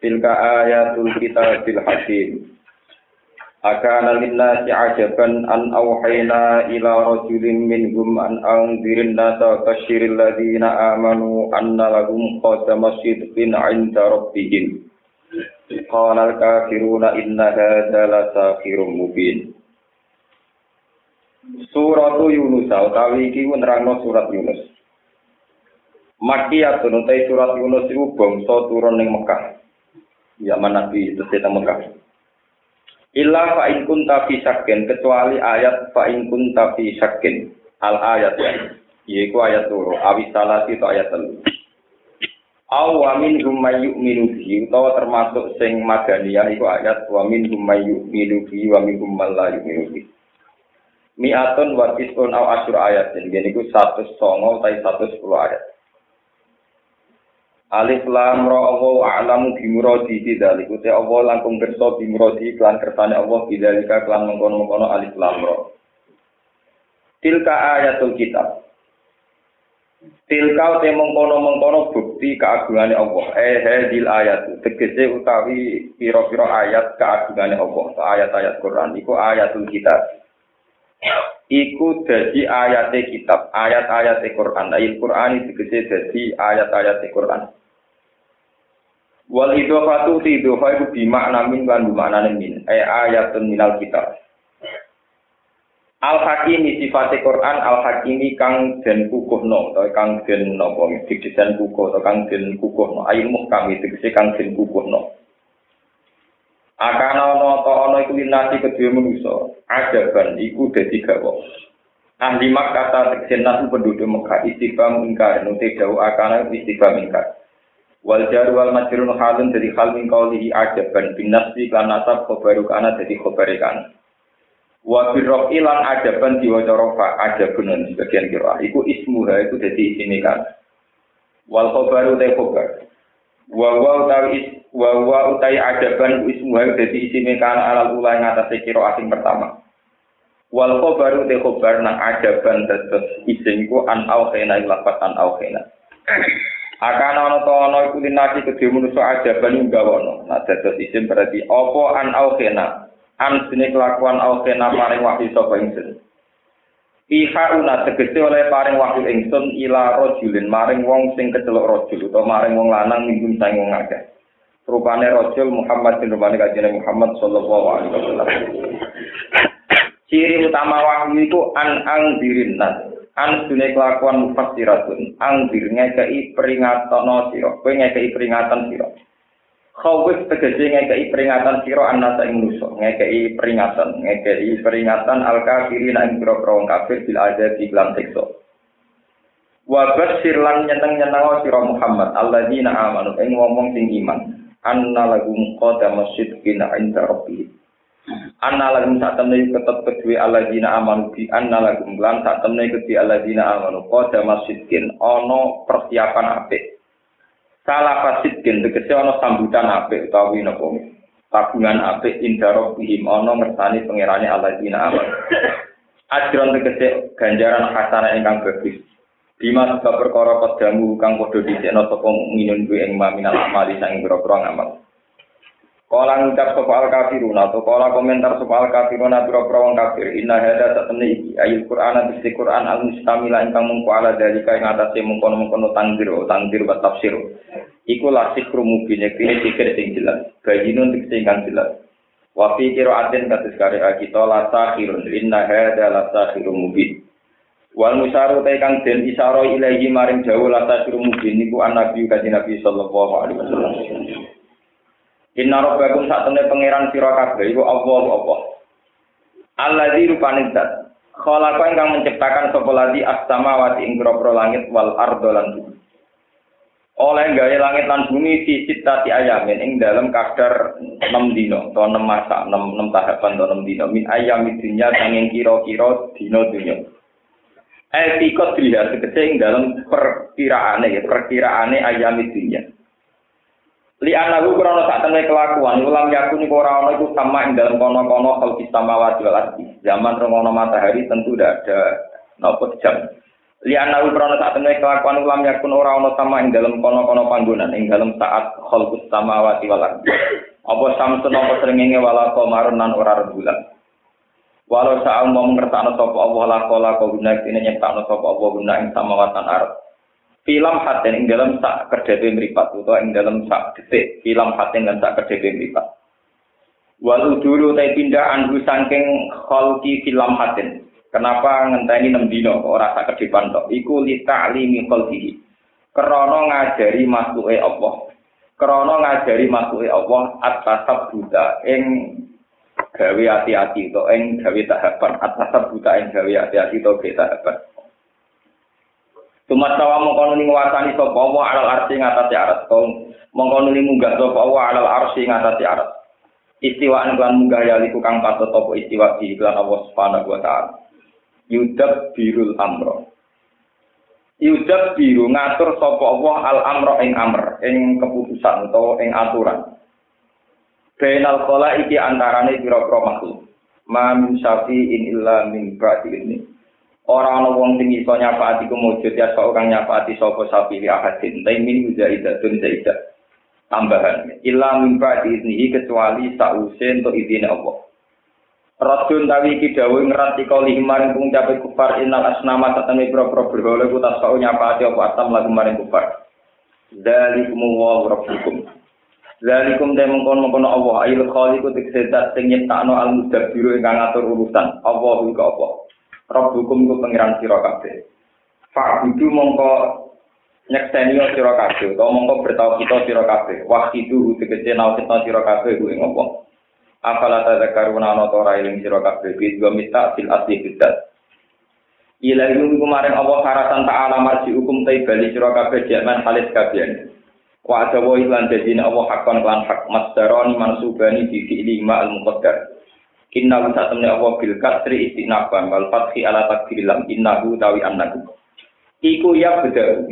Tilka ayatul kitabil hakim. Akana linnasi ajaban an awhayna ila rajulin minhum an anzirin nasa kasyiril ladhina amanu anna lahum qadama sidqin inda rabbihim. Qala al-kafiruna inna hadha la mubin. Suratu Yunus utawi iki nerangno surat Yunus. Makiyatun utai surat Yunus iku bangsa turun ning Mekah. Zaman Nabi itu kita Mekah. Illa fa in kunta fi syakin kecuali ayat fa in kunta fi syakin al ayat ya. Yaiku ayat turu awi salati itu ayat telu. Aw wa min hum may yu'minu bihi utawa termasuk sing madaniyah iku ayat wa min hum may yu'minu bihi wa min bihi. Mi'atun wa tis'un aw asyur ayat. Jadi ini 109 utawa 110 ayat. Alif lam ra Allah a'lamu bi muradi dzalik. Uti Allah langkung kersa bi muradi kelan kersane Allah bidzalika kelan mengkono-mengkono alif lam ra. Tilka ayatul kitab. Tilka te mengkono-mengkono bukti keagungane Allah. Eh hadil ayat. Tegese utawi pira-pira ayat keagungane Allah. Ayat-ayat Quran iku ayatul kitab. Iku dadi ayat kitab, ayat-ayat Quran. Ayat Quran tegese dadi ayat-ayat Quran. Wal idhofatu ti idhofa iku bimakna min lan bimakna min. Eh ayatun minal kitab. Al Hakimi sifate Quran Al Hakimi kang den kukuhno atau kang den napa didesain kukuh atau kang den kukuhno ayin muhkam tegese kang den kukuhno. Akana ana ta ana iku linasi kedue manusa. Ajaban iku dadi gawa. Ahli Makkah tegese nasu penduduk Mekah istiqam ingkar nuti dawuh akana istiqam ingkar. Wal jar wal majrun halun dari hal min qawlihi ajaban. Bin nasbi kan nasab khabaru kana dari khabari kan wa bi ilan ajaban diwaca rafa ajabun sebagian kira. Iku ismuha iku dadi isine kan wal khabaru te khabar wa wa utawi wa wa utai ajaban ismuha dadi isine kan alal ula ing atase kira asing pertama. Wal khabaru te khabar nang ajaban dados isin an au khena lafat an au akan ana to ana iku linati kedhe manusa aja bali gawono nah dados isim berarti apa an aukhena an sine kelakuan aukhena paring wahyu sapa ingsun Iha una tegese oleh paring wahyu ingsun ila rajulin maring wong sing kecelok rajul utawa maring wong lanang minggu sang wong akeh. Rupane rajul Muhammad bin rupane kanjeng Muhammad sallallahu alaihi wasallam. Ciri utama wahyu itu an ang dirin an dune kelakuan mufassiratun. Angdir ngekei peringatan sira. Kowe ngekei peringatan sira. Khawif tegese ngekei peringatan sira annasa ing manusa ngekei peringatan. Ngekei peringatan al kafirin ing pira-pira wong kafir bil azab di lan siksa. Wa basyir lan nyeneng-nyeneng sira Muhammad alladzina amanu. Ing ngomong sing iman. Anna lahum qadama sidqin inda rabbihim Anna lagum saat temen ketep kedua aladina amanu bi anna lagum lan saat temen kedua aladina amanu koda masjidkin ono persiapan ape. Salah fasidkin tegese ono sambutan ape utawi nopo tabungan ape indaro bihim ono ngersani pangerane aladina amanu. Ajron tegese ganjaran khasana ingkang bagus. Bima sebab perkara pedamu kang padha disekno sapa minun kuwi ing maminal amali sang pira-pira ngamal. Kala ngucap sapa al kafirun atau kala komentar sapa al kafirun pira wong kafir inna hada satemene iki ayat Quran di Quran al mustamila ingkang mungko ala dari ing atase mungkono-mungkono tangdir tangdir wa tafsir. Iku sikru mubin iki sikir sing jelas. Bajinun sing jelas. Wa fi qiraatin kados kare kita la sakhirun inna hada la sakhirun mubin. Wal musaru ta kang den isaro ilahi maring jauh la sakhirun mubin niku an nabi kanjeng Nabi sallallahu alaihi wasallam. Inna rabbakum sak pangeran sira kabeh iku Allah apa. Allazi rupane zat. Khalaqa ingkang menciptakan sapa ladi as-samawati ing langit wal ardo lan bumi. oleh gawe langit lan bumi di sitati ayamin ing dalam kadar 6 dino atau 6 masa 6, 6 tahapan atau 6 dino min ayam dunya sanging kira-kira dino dunya Eh pikot dilihat ing dalam perkiraane ya perkiraane ayam dunya Li anahu krono sak temne kelakuan ulam yakuni ora ana iku sama ing dalam kono-kono kal samawati wal ardi zaman romono matahari tentu tidak ada nopo jam Liana ukrono saat temen kelakuan ulam yakun ora ono sama ing dalam kono-kono panggonan ing dalam saat khalqus samawati wal ardi. Apa samsun apa srengenge wala qamarun nan ora rembulan. Walau saat mau mengertakno sapa Allah la qala kau guna kene nyiptakno sapa Allah guna ing samawatan ard. Film haten ing dalam sak kerdepe mripat utawa ing dalam sak detik film haten lan sak kerdepe mripat. Walau dulu tay pindah anhu saking khalqi film haten. Kenapa ngenteni enam dino ora tak kedipan tok? Iku li ta'limi khalqihi. Krana ngajari makhluk Allah. Krana ngajari makhluk Allah at-tasab buta ing gawe hati-hati to ing gawe tahapan at-tasab buta ing gawe hati-hati to gawe tahapan. Tumat tawa mongko nuli nguasani sapa Allah alal arsi ngatasi arat. Mongko nuli munggah sapa Allah alal arsi ngatasi arat. Istiwaan kan munggah ya liku kang patut apa istiwa di iklan Allah Subhanahu wa taala yudab birul amro. Yudab biru ngatur sapa Allah al amro ing amr, ing keputusan atau ing aturan. Bainal kola iki antarane pira-pira makhluk. Ma min syafi'in illa min ba'di ini. Ora ana wong sing iso nyafaati ku mujud ya sok kang nyafaati sapa sapi li ahadin. Ta min zaidatun zaidat. Tambahan. Illa min ba'di ini kecuali sause untuk izin Allah. Radun tawi iki dawuh ngerati kali maring pung cape kufar innal asnama tatane pro-pro berhala ku tasau nyapati apa atam lagu maring kufar. Dzalikum wa rabbukum. Dzalikum te mengkon-mengkon Allah ayil khaliqu tiksedat sing nyiptakno al mudabbiru ingkang ngatur urusan. Allah iku apa? Rabbukum ku pangeran sira kabeh. Fa'budu mongko nyekseni sira kabeh utawa mongko bertau kita sira kabeh. Wahidu tegese nau kita sira kabeh ku ing apa? Afala tadzakaruna ana ta ora eling sira kabeh bi dua mita fil asli bidat. Ila ilmu kemarin Allah karatan ta'ala marji hukum tai bali sira kabeh jaman halis kabian. Wa adawa iklan dadine Allah hakon lan hak masdaroni mansubani bi fi'li ma al muqaddar. Inna wa satamni Allah bil kasri istinaban wal fathi ala takdilam innahu tawi annahu. Iku ya beda.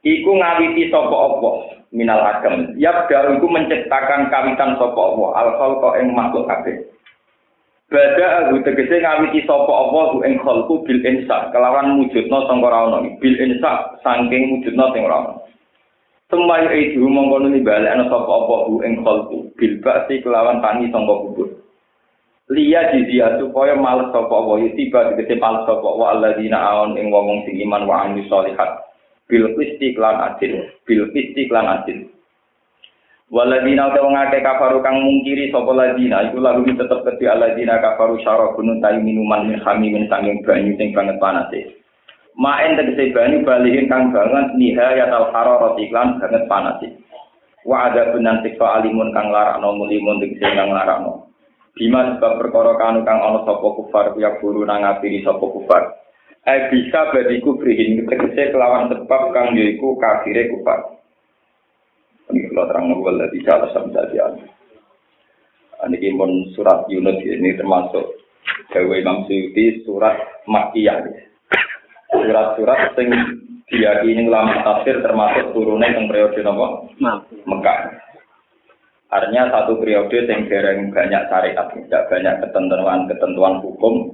Iku ngawiti sapa Allah minal agam. Ya baru itu menciptakan kawitan sapa Allah al khalqa ing makhluk kabeh. Bada aku tegese ngawiti sapa Allah ku ing khalqu bil insa kelawan wujudna sangka ora ono bil insa saking wujudna sing ora ono. Semai itu mongko nuli balik ana sapa apa ku ing khalqu bil ba'si kelawan tani sangka kubur. Liya jizia supaya males sapa Allah tiba tegese males sapa wa alladzina aon ing wong sing iman wa amil sholihat. Bil qisti klan adil bil qisti klan adil. Waladina wong akeh kafaru kang mungkiri sapa ladina iku lagu tetep kedhi aladina kafaru syarabun ta'i minuman min hamimin sanging banyu sing banget panase Maen tegese banyu balihin kang banget nihayat al hararat iklan banget panase wa ada benan siksa alimun kang larakno mulimun tegese kang larakno Bima sebab perkara kanu kang ana sapa kufar ya guru nang ngapiri sapa kufar Eh bisa badiku berihin tegese kelawan sebab kang yaiku kafire kufar. Ini kalau terang nubal dari cara saja. Ini pun surat Yunus ini termasuk Dewa Imam Suyuti surat Makiyah. Surat-surat sing diyakini ulama tafsir termasuk turunnya yang periode nopo Mekah. Artinya satu periode yang banyak syariat, tidak banyak ketentuan-ketentuan hukum,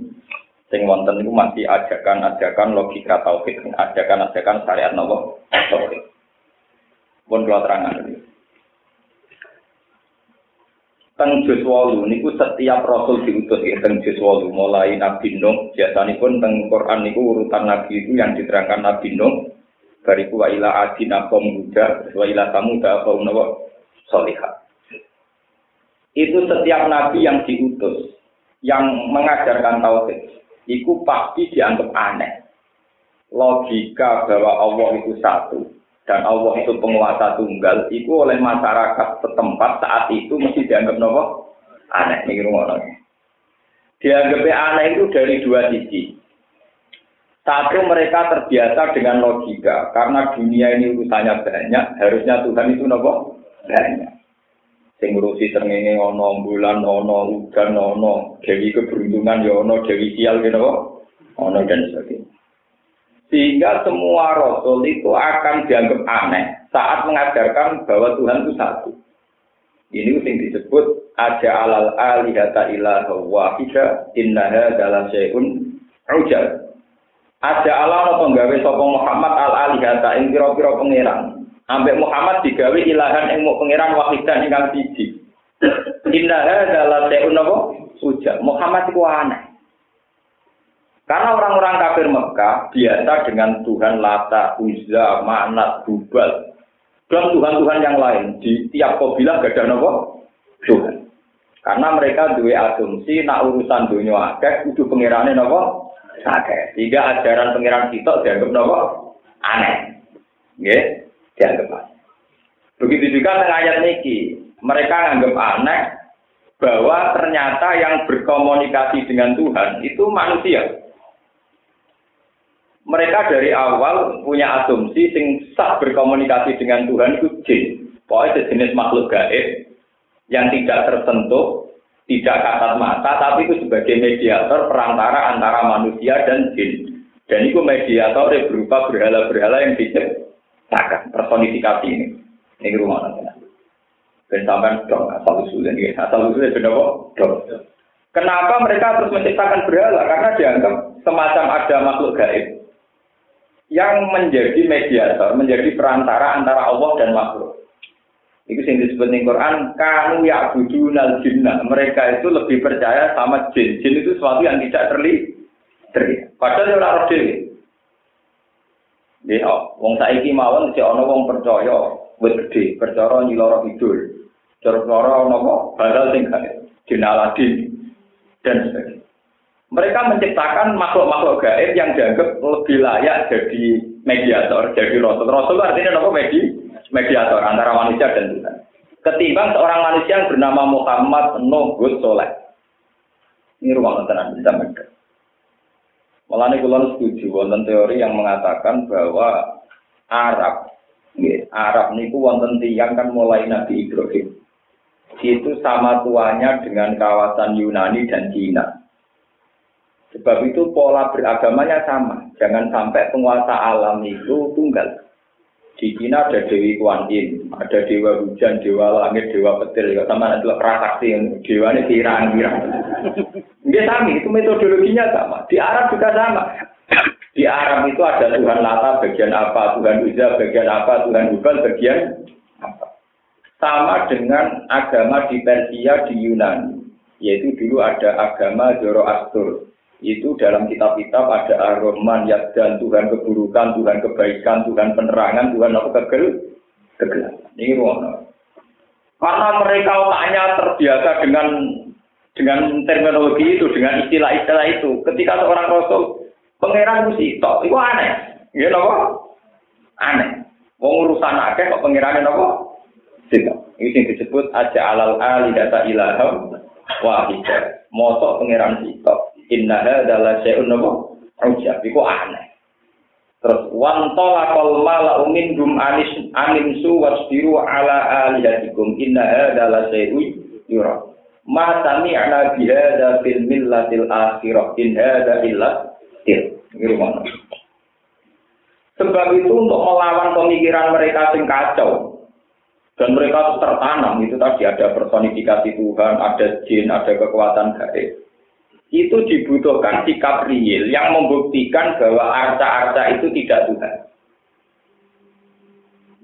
sing wonten itu masih ajakan-ajakan logika tauhid, ajakan-ajakan syariat nopo tauhid. Pun kula terangan ini. Teng 8 niku setiap rasul diutus ya teng 8 mulai Nabi Nuh biasanipun teng Quran niku urutan nabi itu yang diterangkan Nabi Nuh bariku wa ila adina qaum huda wa ila samuda qaum nawa salihah. Itu setiap nabi yang diutus yang mengajarkan tauhid iku pasti dianggap aneh. Logika bahwa Allah itu satu dan Allah itu penguasa tunggal, itu oleh masyarakat setempat saat itu mesti dianggap nopo aneh. Ini rumah Dianggap aneh itu dari dua sisi. Satu mereka terbiasa dengan logika karena dunia ini urusannya banyak, harusnya Tuhan itu nopo banyak. Sing ngurusi srengenge ono, bulan ono, udan ono, dewi keberuntungan ya ono, dewi sial gitu ono dan sebagainya. Sehingga semua rasul itu akan dianggap aneh saat mengajarkan bahwa Tuhan itu satu. Ini yang disebut ada alal alihata ilaha wahida innaha dalam syai'un ujal. Ada Allah atau gawe sapa Muhammad al alihata ing pira-pira pangeran. Ambek Muhammad digawe ilahan ing pangeran wahidan ingkang siji. Indah adalah seun apa? Uja. Muhammad itu aneh. Karena orang-orang kafir Mekah biasa dengan Tuhan Lata, Uzza, Manat, Bubal, dan Tuhan-Tuhan yang lain. Di tiap kabilah gak ada apa? Tuhan. Karena mereka dua asumsi, nak urusan dunia akeh, itu pengirannya apa? Oke, Tiga ajaran pengiran kita dianggap nopo aneh. Nggih, dianggap aneh. Begitu juga dengan ayat niki, mereka anggap aneh bahwa ternyata yang berkomunikasi dengan Tuhan itu manusia. Mereka dari awal punya asumsi sing sah berkomunikasi dengan Tuhan itu jin. Pokoknya sejenis makhluk gaib yang tidak tersentuh tidak kasat mata, tapi itu sebagai mediator perantara antara manusia dan jin. Dan itu mediator berupa berhala-berhala yang diciptakan, personifikasi ini. Ini rumah nanti. Dan sampai dong, asal usulnya ini. Asal usulnya benar dong. Kenapa mereka terus menciptakan berhala? Karena dianggap semacam ada makhluk gaib yang menjadi mediator, menjadi perantara antara Allah dan makhluk. Itu yang disebut di Quran, kanu ya nal jinnah. Mereka itu lebih percaya sama jin. Jin itu sesuatu yang tidak terlihat. Padahal orang roh dewi. Ya, wong saiki mawon si ono wong percaya wit gede, percaya nyiloro kidul. Cara-cara napa? Badal sing jin Aladin dan sebagainya. Mereka menciptakan makhluk-makhluk gaib yang dianggap lebih layak jadi mediator, jadi rasul. Rasul artinya apa? Medi, mediator antara manusia dan Tuhan. Ketimbang seorang manusia yang bernama Muhammad Nuh Soleh. Ini rumah tenan bisa mereka. Malah ini kulon setuju wonten teori yang mengatakan bahwa Arab, ya, Arab niku wonten tiang kan mulai Nabi Ibrahim. Itu sama tuanya dengan kawasan Yunani dan Cina. Sebab itu pola beragamanya sama. Jangan sampai penguasa alam itu tunggal. Di Cina ada Dewi Kuan Yin, ada Dewa Hujan, Dewa Langit, Dewa Petir, ya sama ada prasakti yang Dewa ini pirang-pirang. Dia sama, itu metodologinya sama. Di Arab juga sama. Di Arab itu ada Tuhan Lata bagian apa, Tuhan Uzza bagian apa, Tuhan Hubal bagian apa. Sama dengan agama di Persia, di Yunani. Yaitu dulu ada agama Zoroaster itu dalam kitab-kitab ada ar-Rahman, dan Tuhan keburukan, Tuhan kebaikan, Tuhan penerangan, Tuhan apa kegel, kegelapan. Ini. Karena mereka otaknya terbiasa dengan dengan terminologi itu, dengan istilah-istilah itu. Ketika seorang rasul pangeran mesti tok, itu aneh. Ya nopo? Aneh. Wong urusan akeh kok pangeran nopo? Tidak. Ini yang disebut aja alal ali data ilaham wahidah. Mosok pangeran sitok. Inna adalah syai'un napa? Ujab iku aneh. Terus wan talaqal mala'u minhum anis animsu wasbiru ala alihatikum inna adalah syai'un yura. Ma sami'na bihadza fil millatil akhirah in hadza illa til. Sebab itu untuk melawan pemikiran mereka sing kacau dan mereka tertanam itu tadi ada personifikasi Tuhan, ada jin, ada kekuatan gaib itu dibutuhkan sikap real yang membuktikan bahwa arca-arca itu tidak Tuhan.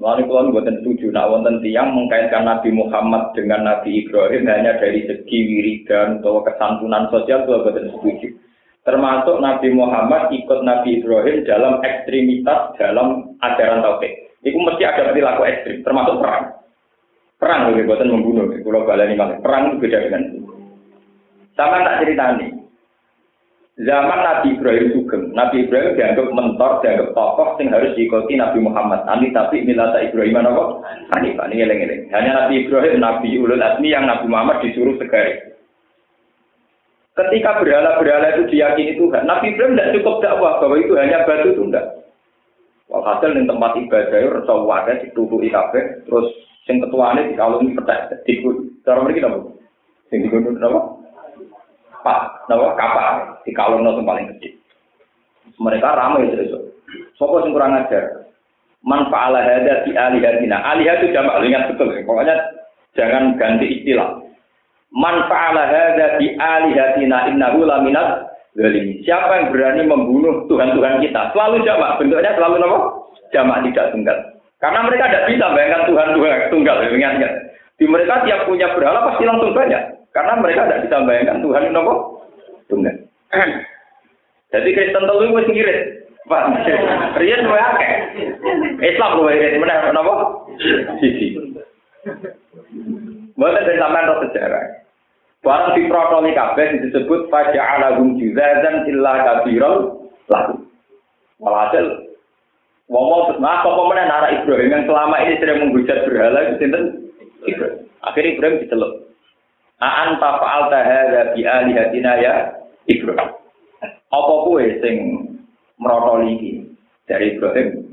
Lalu kalau buatan setuju, nak wonten tiang mengkaitkan Nabi Muhammad dengan Nabi Ibrahim hanya dari segi wiridan atau kesantunan sosial itu buatan setuju. Termasuk Nabi Muhammad ikut Nabi Ibrahim dalam ekstremitas dalam ajaran tauhid. Itu mesti ada perilaku ekstrim, termasuk perang. Perang lebih buatan membunuh, kalau balani malah. Perang itu beda dengan. Sama tak cerita nih. Zaman Nabi Ibrahim Sugeng, Nabi Ibrahim dianggap mentor, dianggap tokoh yang harus diikuti Nabi Muhammad. Ani tapi milata Ibrahim apa? Ani pak, ini eleng Hanya Nabi Ibrahim, Nabi Ulul Azmi yang Nabi Muhammad disuruh segari. Ketika berhala-berhala itu diyakini Tuhan, Nabi Ibrahim tidak cukup dakwah bahwa itu hanya batu itu enggak. Walhasil di tempat ibadah itu rasa wadah ditutupi kabeh, terus sing ketuane dikalungi petek, diku. Cara mereka apa? Sing digunung apa? Pak, apa? Kapal, dikalung yang paling gede. Mereka ramai itu. Sopo sing kurang ajar. Man fa'ala hadza fi alihatina. Alihat itu jamak ingat betul. Pokoknya jangan ganti istilah. Man fa'ala hadza fi alihatina innahu laminat zalim. Siapa yang berani membunuh Tuhan-Tuhan kita? Selalu jamak, bentuknya selalu apa? Jamak tidak tunggal. Karena mereka tidak bisa bayangkan Tuhan-Tuhan tunggal, ingat ingat. Di mereka tiap punya berhala pasti langsung banyak. Karena mereka tidak bisa bayangkan Tuhan itu apa? Tunggal. Jadi Kristen telu wis ngirit. Pak, riyen wae akeh. Islam wae irit meneh napa? Sisi. Mboten sampean roh sejarah. Barang diprotoli kabeh disebut faja'alahum juzazan illa kabiral lagu. Walhasil Wong-wong terus nah, mana nara Ibrahim yang selama ini sering menghujat berhala itu sinten? Ibrahim. Akhirnya Ibrahim diceluk. Aan fa'al tahadza bi alihatina ya Ibrahim. Apa kue sing merotoli ini dari Ibrahim?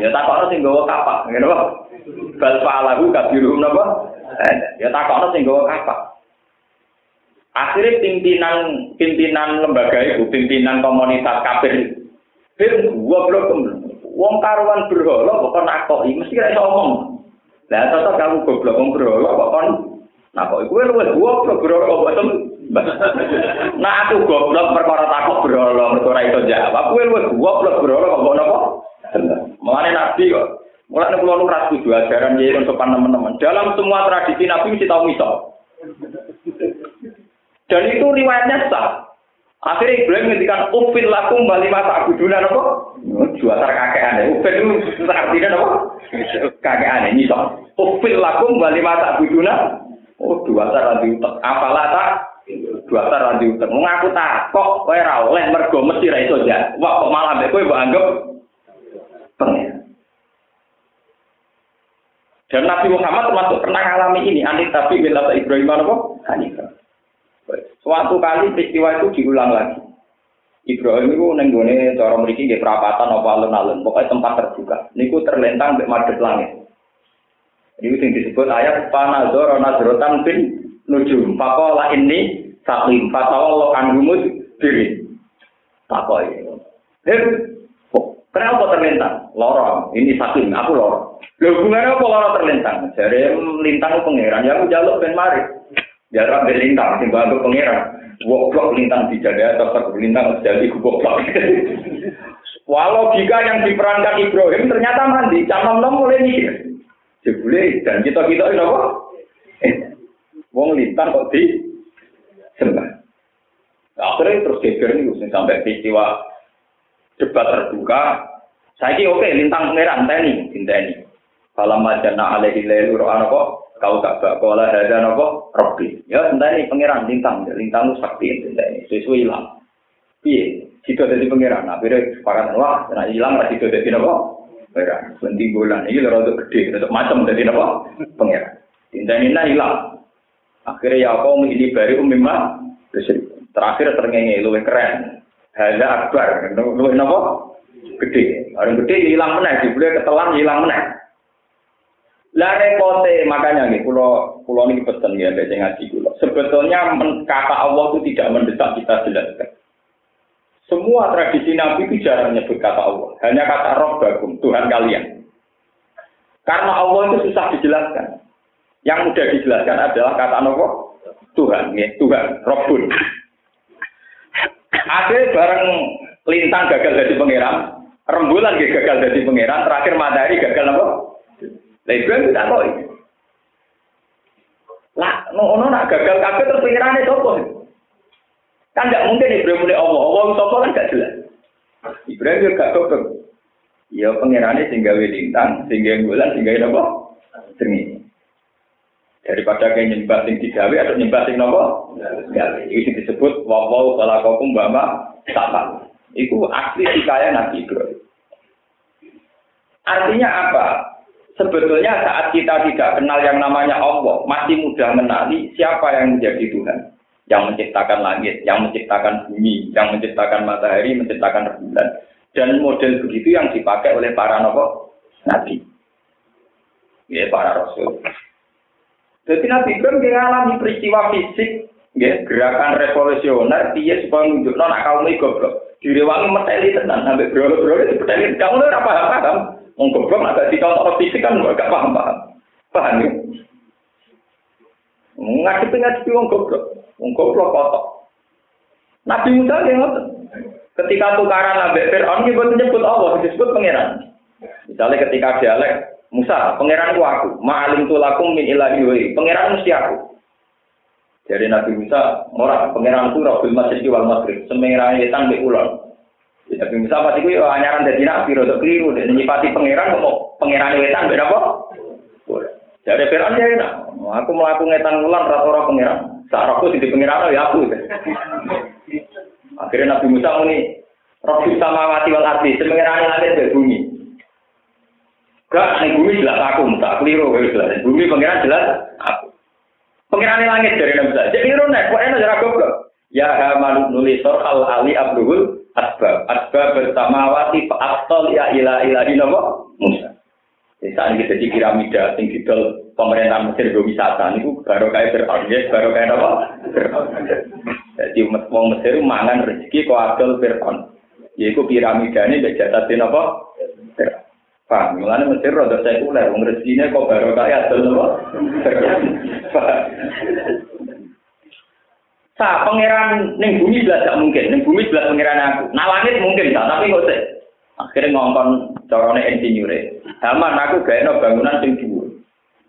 Ya takokno sing gawa kapak, ngene wae. Bal fa'alahu kabiruhum napa? Ya takokno sing gawa kapak. Akhirnya pimpinan pimpinan lembaga itu, pimpinan komunitas kafir itu, gua belum wong karuan berhala kok nakoki, mesti kira iso ngomong. Lah tetep kamu goblok wong berhala kok kon nakoki. Kowe luwih goblok berhala kok boten. Nah aku goblok perkara takut berhala perkara itu jawab. Kowe luwih goblok berhala kok mbok napa? Mulane nabi kok. Mulane kula nu ra setuju ajaran yen sopan teman-teman. Dalam semua tradisi nabi mesti tahu misal. Dan itu riwayatnya sah. Akhirnya Ibrahim ngendikan upil lakum bali masa abuduna apa? Juatar kakek aneh. Upil itu artinya apa? Kakek aneh nyisok. Upil lakum bali masa abuduna. Oh, dua tar randi utek. Apalah tak? Dua tar randi utek. Mengaku tak kok kowe ra oleh mergo mesti ra iso. Wah, kok malah mbek kowe mbok anggap. Dan Nabi Muhammad termasuk pernah mengalami ini. Anit tapi bila Ibrahim apa? Hanifah. Suatu kali peristiwa itu diulang lagi. Ibrahim itu nenggone cara mriki nggih perapatan apa alun-alun, pokoknya tempat terbuka. Niku terlentang mbek madhep langit. Ini sing disebut ayat panazor nazrotan bin nujum. Pakola ini sakim fatawallah kangumut diri. Pakoi. Heh, kenapa terlentang? Lorong. Ini sakim, aku lorong. Lho hubungannya apa lorong terlentang? Jadi lintang pangeran, ya aku jaluk ben mari. Ya Rabbi lintang, bantu pengiran. Woblok lintang dijaga, tetap lintang jadi goblok. Walau jika yang diperankan Ibrahim ternyata mandi, camam nom mulai mikir. Jebule dan kita kita ini apa? Wong lintang kok di sembah. Akhirnya terus geger nih, sampai peristiwa debat terbuka. Saya oke, okay, lintang pangeran teni, teni. Kalau majana alaihi lelu ro'ana kok kau gak gak kola ada robi ya entah ini pangeran lintang lintang itu sakti entah ini sesuai hilang. Iya jika jadi pangeran nah beda sepakat wah nah hilang lah jika jadi nopo pangeran nanti bulan. Ini untuk gede. Untuk macam jadi nopo pangeran entah ini hilang. Akhirnya ya kau ini baru umimah. Terakhir terngenge luwih keren. Hanya akbar. Luwih nopo gede. Orang gede hilang meneh. Dibeli ketelan hilang meneh. Lah repote. Makanya nih pulau pulau ini pesen ya baca ngaji pulau. Sebetulnya kata Allah itu tidak mendesak kita jelaskan. Semua tradisi Nabi itu jarang menyebut kata Allah. Hanya kata Roh Bagum, Tuhan kalian. Karena Allah itu susah dijelaskan. Yang mudah dijelaskan adalah kata Allah Tuhan, ya, Tuhan, Robbun. Ada bareng lintang gagal jadi pangeran, rembulan gagal jadi pangeran, terakhir matahari gagal apa? Lah Ibrahim tidak tahu. Lah, ngono nak gagal kabeh terus pikirane sapa? Kan tidak mungkin Ibrahim mulai Allah. Allah sapa kan gak jelas. Ibrahim juga gak kok. Ya pengirannya sing gawe lintang, sing gawe bulan, sing gawe napa? Seni. Daripada kayak nyembah sing digawe atau nyembah sing napa? Gawe. Iki disebut wa wa khalaqakum bama sama. Iku asli hikayah Nabi Ibrahim. Artinya apa? Sebetulnya saat kita tidak kenal yang namanya Allah, masih mudah menali siapa yang menjadi Tuhan. Yang menciptakan langit, yang menciptakan bumi, yang menciptakan matahari, menciptakan rembulan. Dan model begitu yang dipakai oleh para nopo nabi. Ya, para rasul. Jadi Nabi Ibrahim mengalami peristiwa fisik, ya, gerakan revolusioner, dia supaya menunjukkan anak kaum ini goblok. Direwangi meteli tenan, sampai beroleh-beroleh dipeteli. Kamu udah paham-paham. Mau goblok agak dicontoh fisik kan gak paham-paham. Paham ya? Ngadepi ngadepi wong goblok, goblok kotor. Nabi Musa yang. Ketika tukaran Nabi Fir'aun ini buat nyebut Allah, disebut pangeran. Misalnya ketika dialek Musa, pangeran ku aku, ma'alim tulakum min ilahi pangeran mesti aku. Jadi Nabi Musa, orang pangeran ku Rabbil Masjid wal Maghrib, semengerang yetan di ulon. Nabi Musa pasti ku ya anyaran dari Nabi, rodo keliru, dan nyipati pangeran, kok pangeran wetan beda apa? Jadi Fir'aun ya enak. Aku melakukan ngetan ulang rata-rata pengiran. Saat aku di pengiran ya aku. Akhirnya Nabi Musa ini Robi sama mati wal arti, semengirani langit dari bumi. Gak, ini bumi jelas aku, tak keliru, jelas. Bumi pengiran jelas aku. Pengiran langit dari Nabi Musa. Jadi keliru nek, kok enak jarak goblok. Ya hamanu nulisor al ali abdul asbab. Asbab bersama wati fa'aftol ya ila ilahi nopo Musa. Saat ini kita di piramida, sing didol pemerintahan Mesir gue wisata, ini baru kayak Fir'aun, ya, baru kayak apa? Jadi wong Mesir mangan rezeki kok adol Fir'aun. Yaitu piramida ini gak jatatin apa? Paham, mulanya Mesir rada sekuler, wong rezekinya kok baru kayak adol apa? Sa pangeran ning bumi belas mungkin, ning bumi belas pangeran aku. Nah langit mungkin, tapi kok sih. Akhirnya ngongkon corone insinyur Aman aku gak enak bangunan sing dhuwur.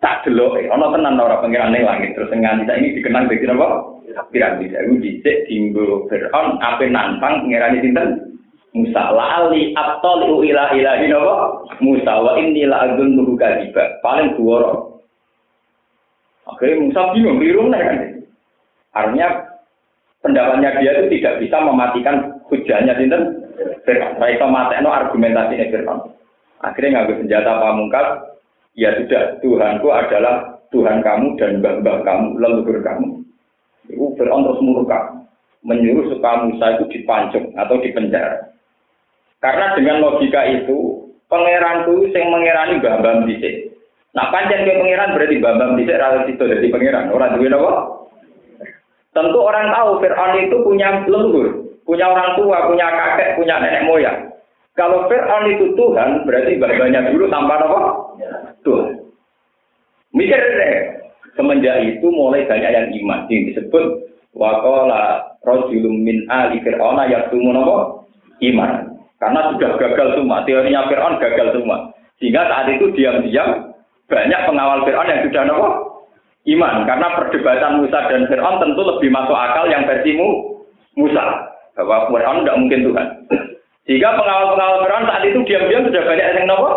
Tak delok e ana tenan ora pengiran ning langit terus nganti ini dikenang dadi apa? Piramida iku dhisik dinggo Firaun ape nantang pengiran sinten? Musa lali atol ila ilahi napa? Musa wa inni la azunnu kadiba. Paling duwara. Oke, Musa bingung, keliru kan? Artinya pendapatnya dia itu tidak bisa mematikan hujahnya sinten Fir'aun. Ra iso matekno argumentasine Fir'aun. Akhirnya ngambil senjata pamungkas, ya sudah, Tuhanku adalah Tuhan kamu dan mbah-mbah kamu, leluhur kamu. Itu Fir'aun terus murka, menyuruh supaya Musa itu dipancung atau dipenjara. Karena dengan logika itu, pangeranku yang mengerani mbah-mbah bisik. Nah, panjang ke pangeran berarti mbah-mbah bisik rada itu dari pangeran. Orang duwe apa? Tentu orang tahu Fir'aun itu punya leluhur punya orang tua, punya kakek, punya nenek moyang. Kalau Fir'aun itu Tuhan, berarti banyak dulu tanpa apa? Tuhan. Mikir deh. Semenjak itu mulai banyak yang iman. Yang disebut wakola rojulum min ali Fir'aun yaktumun apa? Iman. Karena sudah gagal semua. Teorinya Fir'aun gagal semua. Sehingga saat itu diam-diam banyak pengawal Fir'aun yang sudah apa? Iman. Karena perdebatan Musa dan Fir'aun tentu lebih masuk akal yang versimu Musa bahwa Fir'aun tidak mungkin Tuhan. Jika pengawal-pengawal Fir'aun saat itu diam-diam sudah banyak yang nopo.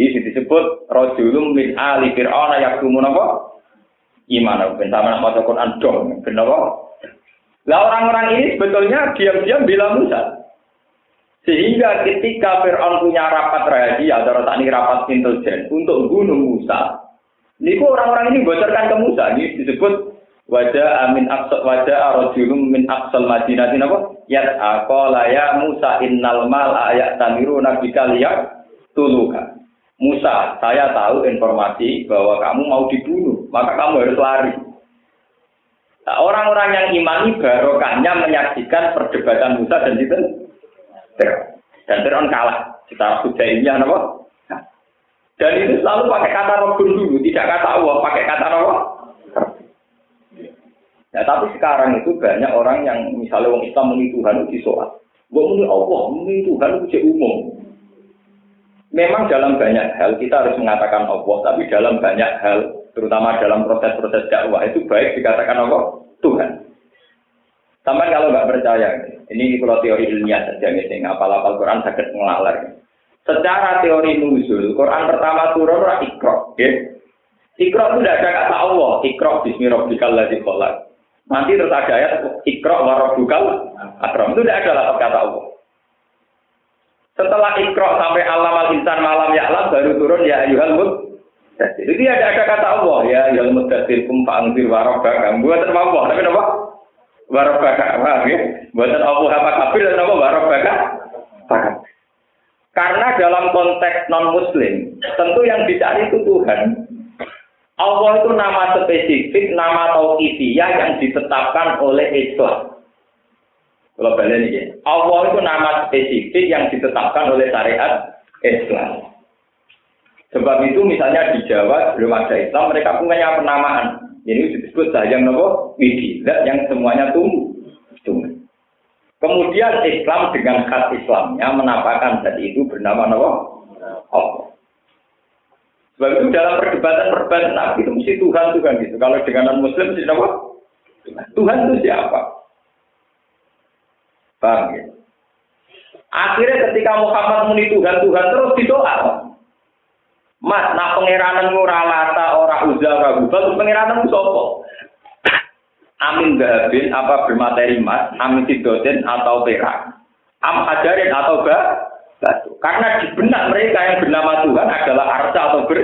Ini disebut rojulum min ali Fir'aun yaktumun nopo. Iman, ben sama nama Quran dong, nopo. Lah orang-orang ini sebetulnya diam-diam bila Musa. Sehingga ketika Fir'aun punya rapat rahasia, atau tak rapat intelijen untuk bunuh Musa, ini orang-orang ini bocorkan ke Musa. Ini disebut wajah amin aksal wajah arojulum min aksal madinah ini apa? Ya akola ya Musa innal mal ayat tamiru nabi kalian tuluka. Musa, saya tahu informasi bahwa kamu mau dibunuh, maka kamu harus lari. Nah, orang-orang yang imani barokahnya menyaksikan perdebatan Musa dan itu dan Fir'aun kalah secara hujaimnya apa? Dan itu selalu pakai kata Rabbun dulu, tidak kata Allah, pakai kata apa? Ya tapi sekarang itu banyak orang yang misalnya orang Islam muni Tuhan itu sholat. Gue muni Allah, muni Tuhan itu umum. Memang dalam banyak hal kita harus mengatakan Allah, tapi dalam banyak hal, terutama dalam proses-proses dakwah itu baik dikatakan Allah Tuhan. Sampai kalau nggak percaya, ini kalau teori ilmiah saja misalnya, apal-apal Quran sakit ngelalar. Secara teori nuzul, Quran pertama turun adalah ikro. Ya. Ikro itu tidak ada kata Allah, ikro bismillahirrahmanirrahim. Nanti terus ada ayat ikro warobukal akram. Itu tidak ada lafaz kata Allah. Setelah ikro sampai alam al insan malam ya alam baru turun ya ayuhal mut Jadi ada ada kata Allah ya yang mudasir kum fa'angzir. Buat apa? Tapi apa? Warabaka. Paham ya? Buatan Allah apa kafir dan apa warabaka? Paham. Karena dalam konteks non muslim, tentu yang dicari itu Tuhan. Allah itu nama spesifik, nama tauqifiyah yang ditetapkan oleh Islam. Kalau balik ini, Allah itu nama spesifik yang ditetapkan oleh syariat Islam. Sebab itu misalnya di Jawa belum ada Islam, mereka punya penamaan. Ini disebut sayang nopo wididat yang semuanya tumbuh. tumbuh. Kemudian Islam dengan khas Islamnya menampakkan tadi itu bernama nopo Allah. Sebab itu dalam perdebatan-perdebatan Nabi itu mesti Tuhan Tuhan gitu. Kalau dengan non Muslim mesti apa? Tuhan itu siapa? Paham ya? Akhirnya ketika Muhammad muni Tuhan Tuhan terus didoa. Mas, nah pengiranan ora lata, ora uzza, ora gubal, pengiranan sopo. Amin dahabin apa bermateri emas, amin sidotin atau perak, am hajarin atau ba, batu. Karena di benak mereka yang bernama Tuhan adalah arsa atau ber,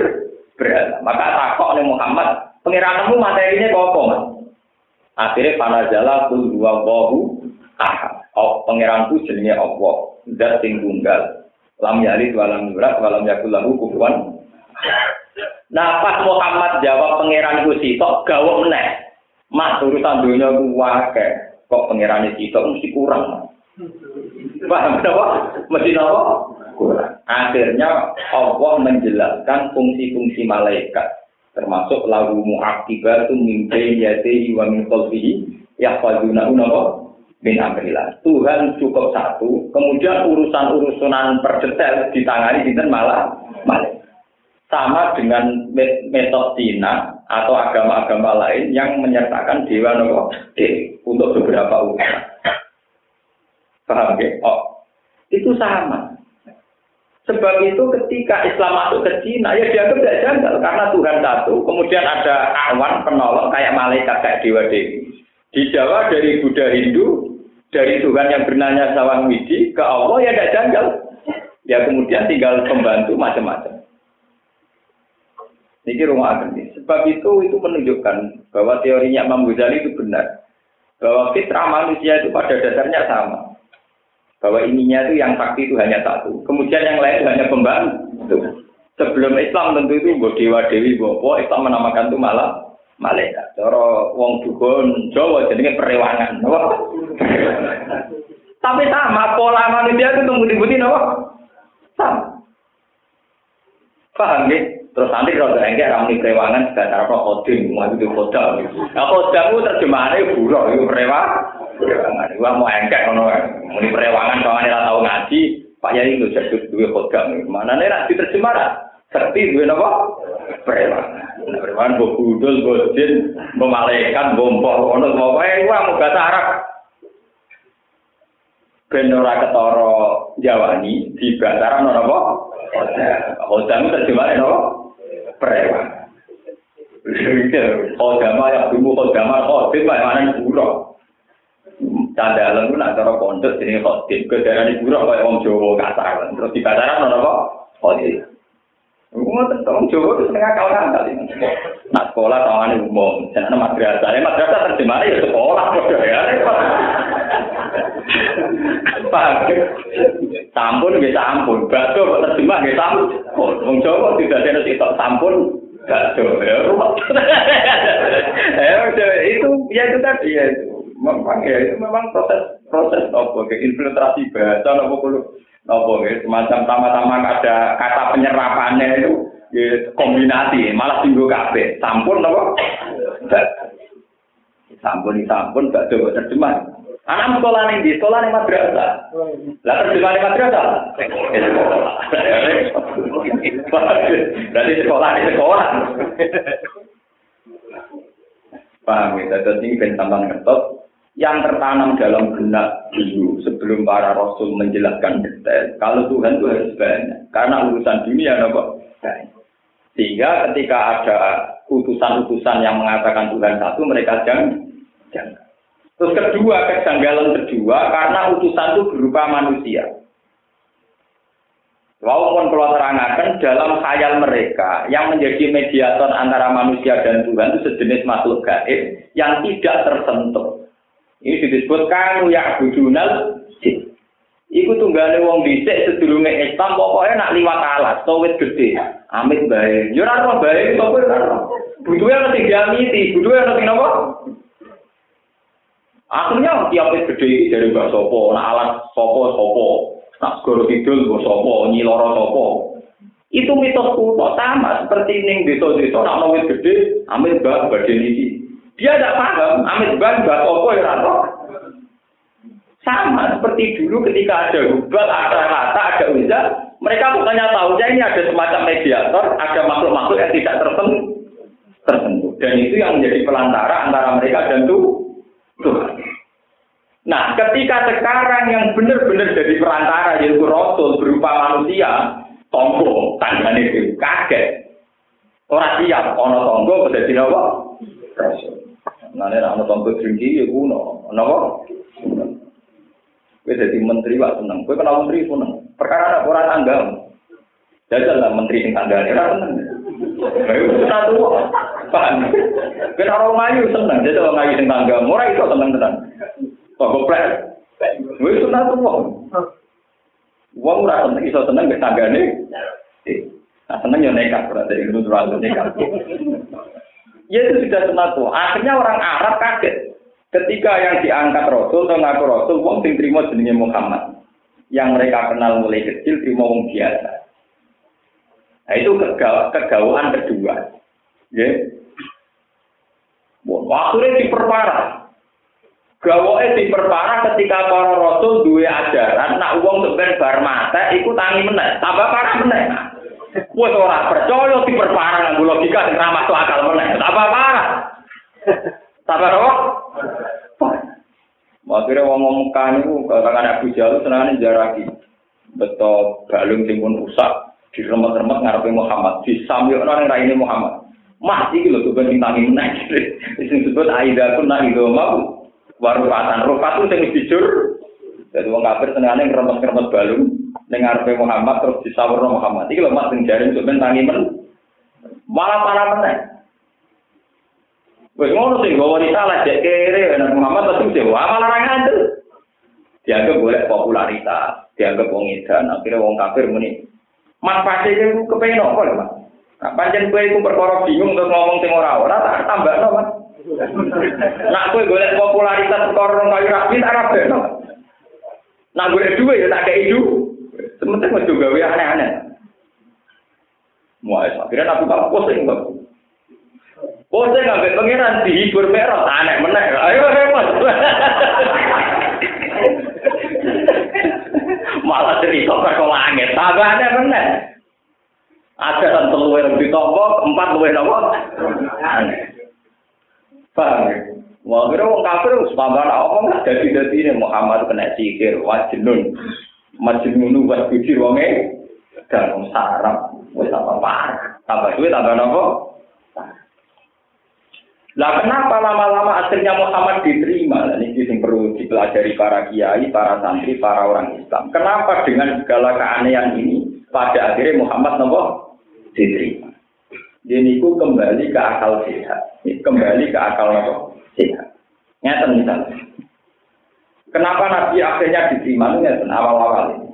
berhala. Maka takok oleh Muhammad, pengirananmu materinya kok mas? Akhirnya panajala tuh dua wahu ahad. Oh, pengiranku jenenge Allah, zat sing tunggal. Lam yalid walam yulad walam yakul lahu Nah pas Muhammad jawab pangeran ku sitok gawe meneh. Mas urusan dunia ku wae kok pangeran sitok mesti kurang. Paham apa? Mesti apa? Akhirnya Allah menjelaskan fungsi-fungsi malaikat termasuk lagu mu'aqibatu min bayyatihi wa min qalbihi yahfazuna apa? Min amrillah. Tuhan cukup satu, kemudian urusan-urusan perdetail ditangani dinten malah malaikat sama dengan metode Cina atau agama-agama lain yang menyertakan dewa nopo untuk beberapa urusan. Paham ya? Oh, itu sama. Sebab itu ketika Islam masuk ke Cina, ya dianggap tidak janggal karena Tuhan satu. Kemudian ada awan penolong kayak malaikat kayak dewa dewi. Di Jawa dari Buddha Hindu, dari Tuhan yang bernanya Sawang Widi ke Allah ya tidak janggal. Ya kemudian tinggal pembantu macam-macam. Ini rumah ini. Sebab itu itu menunjukkan bahwa teorinya Imam Ghazali itu benar. Bahwa fitrah manusia itu pada dasarnya sama. Bahwa ininya itu yang sakti itu hanya satu. Kemudian yang lain itu hanya pembantu. Sebelum Islam tentu itu buat dewa dewi bopo Islam menamakan itu malah malaikat. Cara wong dukun Jawa jadinya perewangan. Tapi sama pola manusia itu tunggu dibutin apa? Sama. Paham ya? Terus nanti kalau enggak enggak ramai kerewangan juga cara apa koding, mau itu kodam. Nah kodam itu terjemahannya buruk, itu prewa. Perewangan. Wah mau engkek kono. Muni perewangan kau ora tau ngaji. Pak Yai itu jadi dua kodam. Mana nih rasi tercemar? Serti dua nopo. Perewangan. Nah, perewangan bu budul, bu jin bu malaikat bu mpok kono mau kau yang wah mau kata Arab. Benora ketoro Jawani di Bantaran nopo. Kodam itu tercemar nopo. Perewangan. Kodam ayah tumbuh kodam ayah kodam ayah kodam ayah Candalan itu nak cara pondok jadi kodit. Kedaran buruk kayak orang Jawa kasar. Terus di pasaran ada apa? Kodit. Umum tentang Jawa itu setengah kawan kali. Nah sekolah tawangan umum. Jangan madrasah. Ya madrasah terjemahnya ya sekolah. Ya. Pak, sampun nggih sampun, bakso terjemah nggih sampun. Wong Jawa tidak ada sitok sampun bakso. Ya, itu ya itu tadi ya itu. Memang ya itu memang proses proses apa ke infiltrasi bahasa apa kulo apa ya. Semacam sama-sama ada kata penyerapannya itu ya, kombinasi. Malah tinggal kafe sampun apa sampun sampun gak coba terjemah. Anak sekolah nih di sekolah nih madrasah. Lah terjemah nih madrasah. Berarti sekolah nih sekolah. Paham ya? Jadi ini bentang kertas yang tertanam dalam benak dulu sebelum para rasul menjelaskan detail. Kalau Tuhan itu harus banyak. Karena urusan dunia nopo Sehingga ketika ada utusan-utusan yang mengatakan Tuhan satu, mereka jangan. jangan. Terus kedua, kejanggalan kedua, karena utusan itu berupa manusia. Walaupun kalau terangkan dalam khayal mereka yang menjadi mediator antara manusia dan Tuhan itu sejenis makhluk gaib yang tidak tersentuh. Ini disebut kamu ya budunal Iku tunggale wong dhisik sedurunge Islam pokoknya nak liwat alas, towet gede. Amit bae. Yo ora ora bae kok ora. Butuhe ana sing diamiti, butuhe ana sing? Akhirnya tiap gede iki dari Mbak Sopo, nak alat Sopo Sopo, nak segoro kidul Mbak Sopo, nyiloro Sopo. Itu mitos kuno sama seperti ning desa-desa nak ono gede, amit mbak badan iki. Dia tidak paham, amit mbak mbak Sopo ya sama seperti dulu ketika ada hubal, ada rata, ada uzat, mereka bukannya tahunya ini ada semacam mediator, ada makhluk-makhluk yang tidak tersentuh. tersentuh. Dan itu yang menjadi pelantara antara mereka dan Tuhan. Nah, ketika sekarang yang benar-benar jadi perantara yaitu Rasul berupa manusia, tonggo, itu kaget. Orang siap, ono tonggo, jadi apa? Rasul. Ini ono tonggo tinggi, ya kuno. Kenapa? Kowe jadi menteri wak seneng. Kowe kenal menteri seneng. Perkara ada orang tangga. Jajal lah menteri sing tangga ora seneng. Kowe sudah tua. Paham? Kowe ora ngayu seneng. Jajal ngayu sing tangga. Ora iso seneng tenan. Kok goblok. Kowe sudah tua. Wong ora seneng iso seneng mek tanggane. Nah, seneng ya nekat berarti itu terlalu nekat. Ya itu sudah senang tuh. Akhirnya orang Arab kaget. Ketika yang diangkat Rasul atau ngaku Rasul, wong sing terima jenenge Muhammad. Yang mereka kenal mulai kecil terima wong biasa. Nah itu kegawaan kedua. Ya. Waktunya diperparah. Gawoke diperparah ketika para rasul duwe ajaran nak wong sebenarnya bar mata iku tangi meneh, tambah parah meneh. Wes ora percaya diperparang nganggo logika sing ramah akal meneh. Apa parah? Sabar kok. Makire wong mukan niku kakang ana Abu Jalu senengane jaraki. Beto balung sing pun rusak diremet-remet ngarepe Muhammad. Disamyokno ning raine Muhammad. Mah iki lho coba ditangi meneh. Sing disebut aida kun nahido mau. Warupatan rupa tuh sing dijur. Dadi wong kafir senengane ngremet-remet balung. Ning ngarepe Muhammad terus disawurno Muhammad. Iki lho mak sing jaring sampeyan tangi men. Malah parah meneh. Wes ngono sing gawa salah cek kere Nabi Muhammad tapi sing malah ora ngandel. Dianggap boleh popularitas, dianggap wong edan, akhirnya wong kafir muni. Mas pasti itu kepengen apa lho, Mas? Nah, pancen kowe iku perkara bingung terus ngomong sing ora ora tak tambahno, Mas. Nak kowe golek popularitas perkara kayu rapi tak rabekno. Nak golek duwe ya tak kei du. Sementing ojo gawe aneh-aneh. Wah, akhirnya aku tak pusing. Oh, saya ngambil pengiran dihibur merah, aneh meneh. Ayo repot. Malah cerita ke langit, tambah aneh meneh. Ada kan telur yang ditompo, empat luwe nopo. Aneh. Paham Wah, kira wong kafir wis tambah apa nggak dadi-dadi ini Muhammad kena sikir wajnun. Majnun wa pikir wonge dan sarap wis apa parah. Tambah duit tambah nopo? Lah kenapa lama-lama akhirnya Muhammad diterima? Ini yang perlu dipelajari para kiai, para santri, para orang Islam. Kenapa dengan segala keanehan ini pada akhirnya Muhammad nopo diterima? Ini ku kembali ke akal sehat. Kembali ke akal nopo sehat. Nyata misalnya. Kenapa Nabi akhirnya diterima? Nyata awal-awal ini.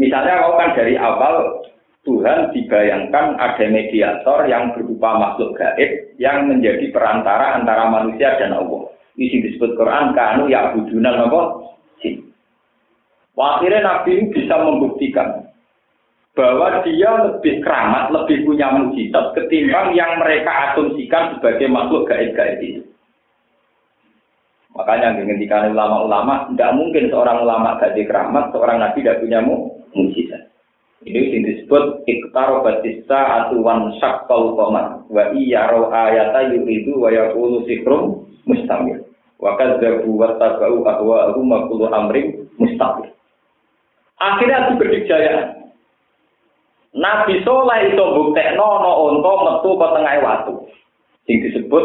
Misalnya kalau kan dari awal Tuhan dibayangkan ada mediator yang berupa makhluk gaib yang menjadi perantara antara manusia dan Allah. Ini disebut Quran kanu ya budunal apa? Akhirnya Nabi ini bisa membuktikan bahwa dia lebih keramat, lebih punya mujizat ketimbang yang mereka asumsikan sebagai makhluk gaib-gaib itu. Makanya dengan ulama-ulama, tidak mungkin seorang ulama gaib keramat, seorang nabi tidak punya mujizat. Ini yang disebut iktar batista atuwan syakkal qamar. Wa iya roh ayata yuridu wa yakulu sikrum mustamir. Wa kadzabu wa tabau ahwa makulu amrim akhirnya itu berjaya. Nabi Soleh itu bukti nono onto metu ke tengah waktu yang disebut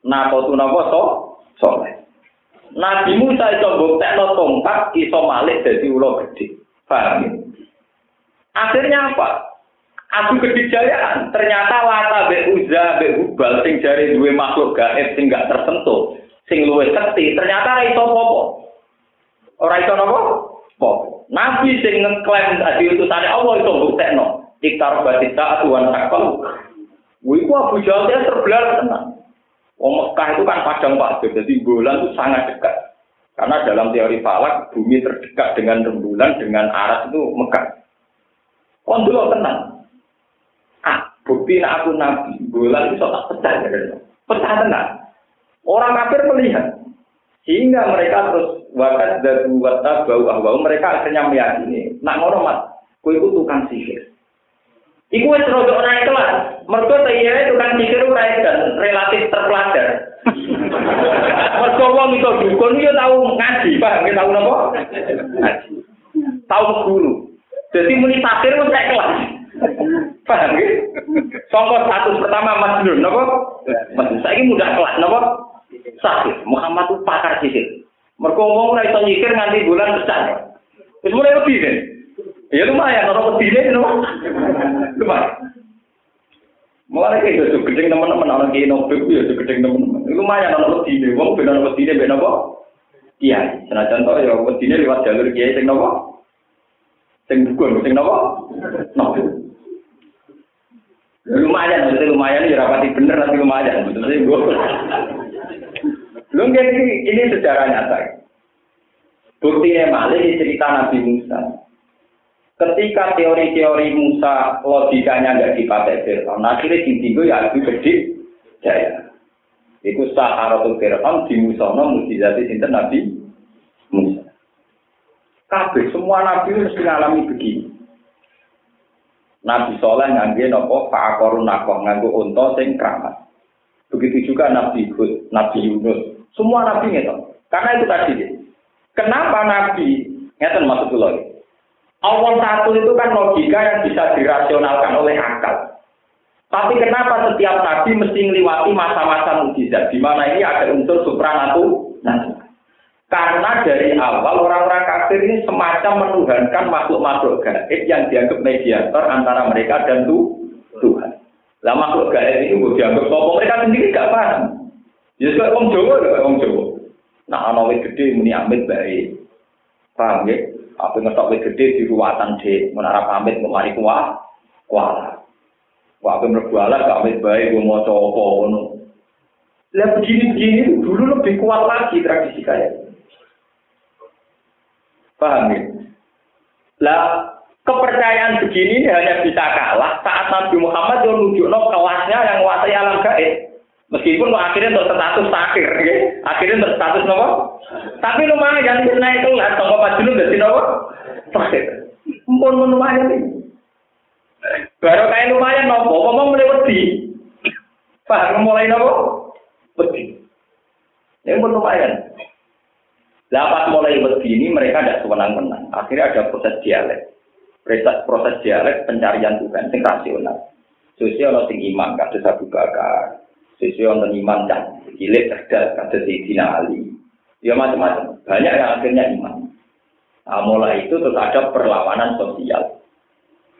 nakotu napa so? Soleh Nabi Musa itu bukti no tongkat iso malik dari ulo gede paham ya? Akhirnya apa? Adu kedijayaan. Ternyata Lata be Uza be Hubal sing jari duwe makhluk gaib sing gak tersentuh, sing luwe sekti, ternyata ora iso apa Ora iso. Nabi sing ngeklaim adi utusane Allah iso mbuktekno. Iktar batita atuan takal. Wiku Abu Jahal terbelar tenang. Wong Mekah itu kan padang pasir, jadi bulan itu sangat dekat. Karena dalam teori falak, bumi terdekat dengan rembulan, dengan arah itu Mekah. Kon dulu tenang. Ah, bukti aku nabi, bulan itu tak pecah ya. Pecah tenang. Orang kafir melihat. Sehingga mereka terus wakat dan wata bau ahwau mereka akhirnya meyakini. Nak ngono mat, kue itu tukang sihir. Iku wis rodok naik kelas. Mergo iya tukang sihir ora dan relatif terpelajar. Mergo wong iso dukun yo tau ngaji, paham ya tau napa? Ngaji. Tau guru. Jadi muni takdir wis kelas. Paham ya? Sangka status pertama Mas Nur, napa? Mas, saiki mudah kelas napa? Sakit. Muhammad itu pakar sihir. Mereka ngomong ora iso nyikir nganti bulan pecah. Wis mulai lebih kan. Ya lumayan, orang pedine lumayan. Mulai kayak gitu, gedeng teman-teman orang kayak nobel ya gedeng teman-teman. Lumayan orang pedine, wong benar pedine ben apa? Iya, senajan to ya pedine lewat jalur kiai sing napa? Sing dukun, sing napa? Nobel. Ya, lumayan, maksudnya lumayan ya rapati bener tapi lumayan. Maksudnya gue. Lu ini, ini sejarah nyata. Buktinya malah cerita Nabi Musa. Ketika teori-teori Musa logikanya nggak dipakai Fir'aun, akhirnya tinggi ya lebih gede jaya. Itu saharatul Fir'aun di Musa, no mujizati sinten Nabi Musa. Kabeh semua Nabi mesti mengalami begini. Nabi Soleh ngangge nopo fa'akorun nakoh nganggo unta sing keramat. Begitu juga Nabi Hud, Nabi Yunus, semua nabi itu. Karena itu tadi. Kenapa nabi? Ngeten maksud lagi. Allah satu itu kan logika yang bisa dirasionalkan oleh akal. Tapi kenapa setiap nabi mesti melewati masa-masa mujizat di mana ini ada unsur supranatural? Karena dari awal orang-orang kafir ini semacam menuhankan makhluk-makhluk gaib yang dianggap mediator antara mereka dan Tuhan. Lah makhluk gaib ini dianggap sopo mereka sendiri gak paham. Ya suka wong Jawa wong Jawa. Nah, ana wit gedhe muni amit bae. Paham ya? Apa ngetok wit gedhe di ruwatan dhek, menara pamit kemari kuah, kuah. Wah, apa alat gak amit bae gue mau apa ngono. Lah begini-begini dulu lebih kuat lagi tradisi kayak. Paham ya? Lah kepercayaan begini ini hanya bisa kalah saat Nabi Muhammad yang nunjukno kelasnya yang menguasai alam gaib. Meskipun akhirnya untuk status takir, ya. akhirnya untuk status nopo. Tapi lumayan bisa naik kelas, tonggo pajulun dari nopo. Takir. Mpun lumayan ini. Baru kayak lumayan nopo, ngomong mulai wedi. Paham mulai nopo? Wedi. Ini pun lumayan. Lapas mulai wedi ini mereka tidak sewenang-wenang. Akhirnya ada proses dialek. Proses, proses dialek pencarian Tuhan, yang rasional. Sosial atau iman, kasus Abu Bakar, sesuai yang iman dan cilik cerdas kata Sayyidina Ali. Ya macam-macam. Banyak yang akhirnya iman. Nah, mulai itu terus ada perlawanan sosial.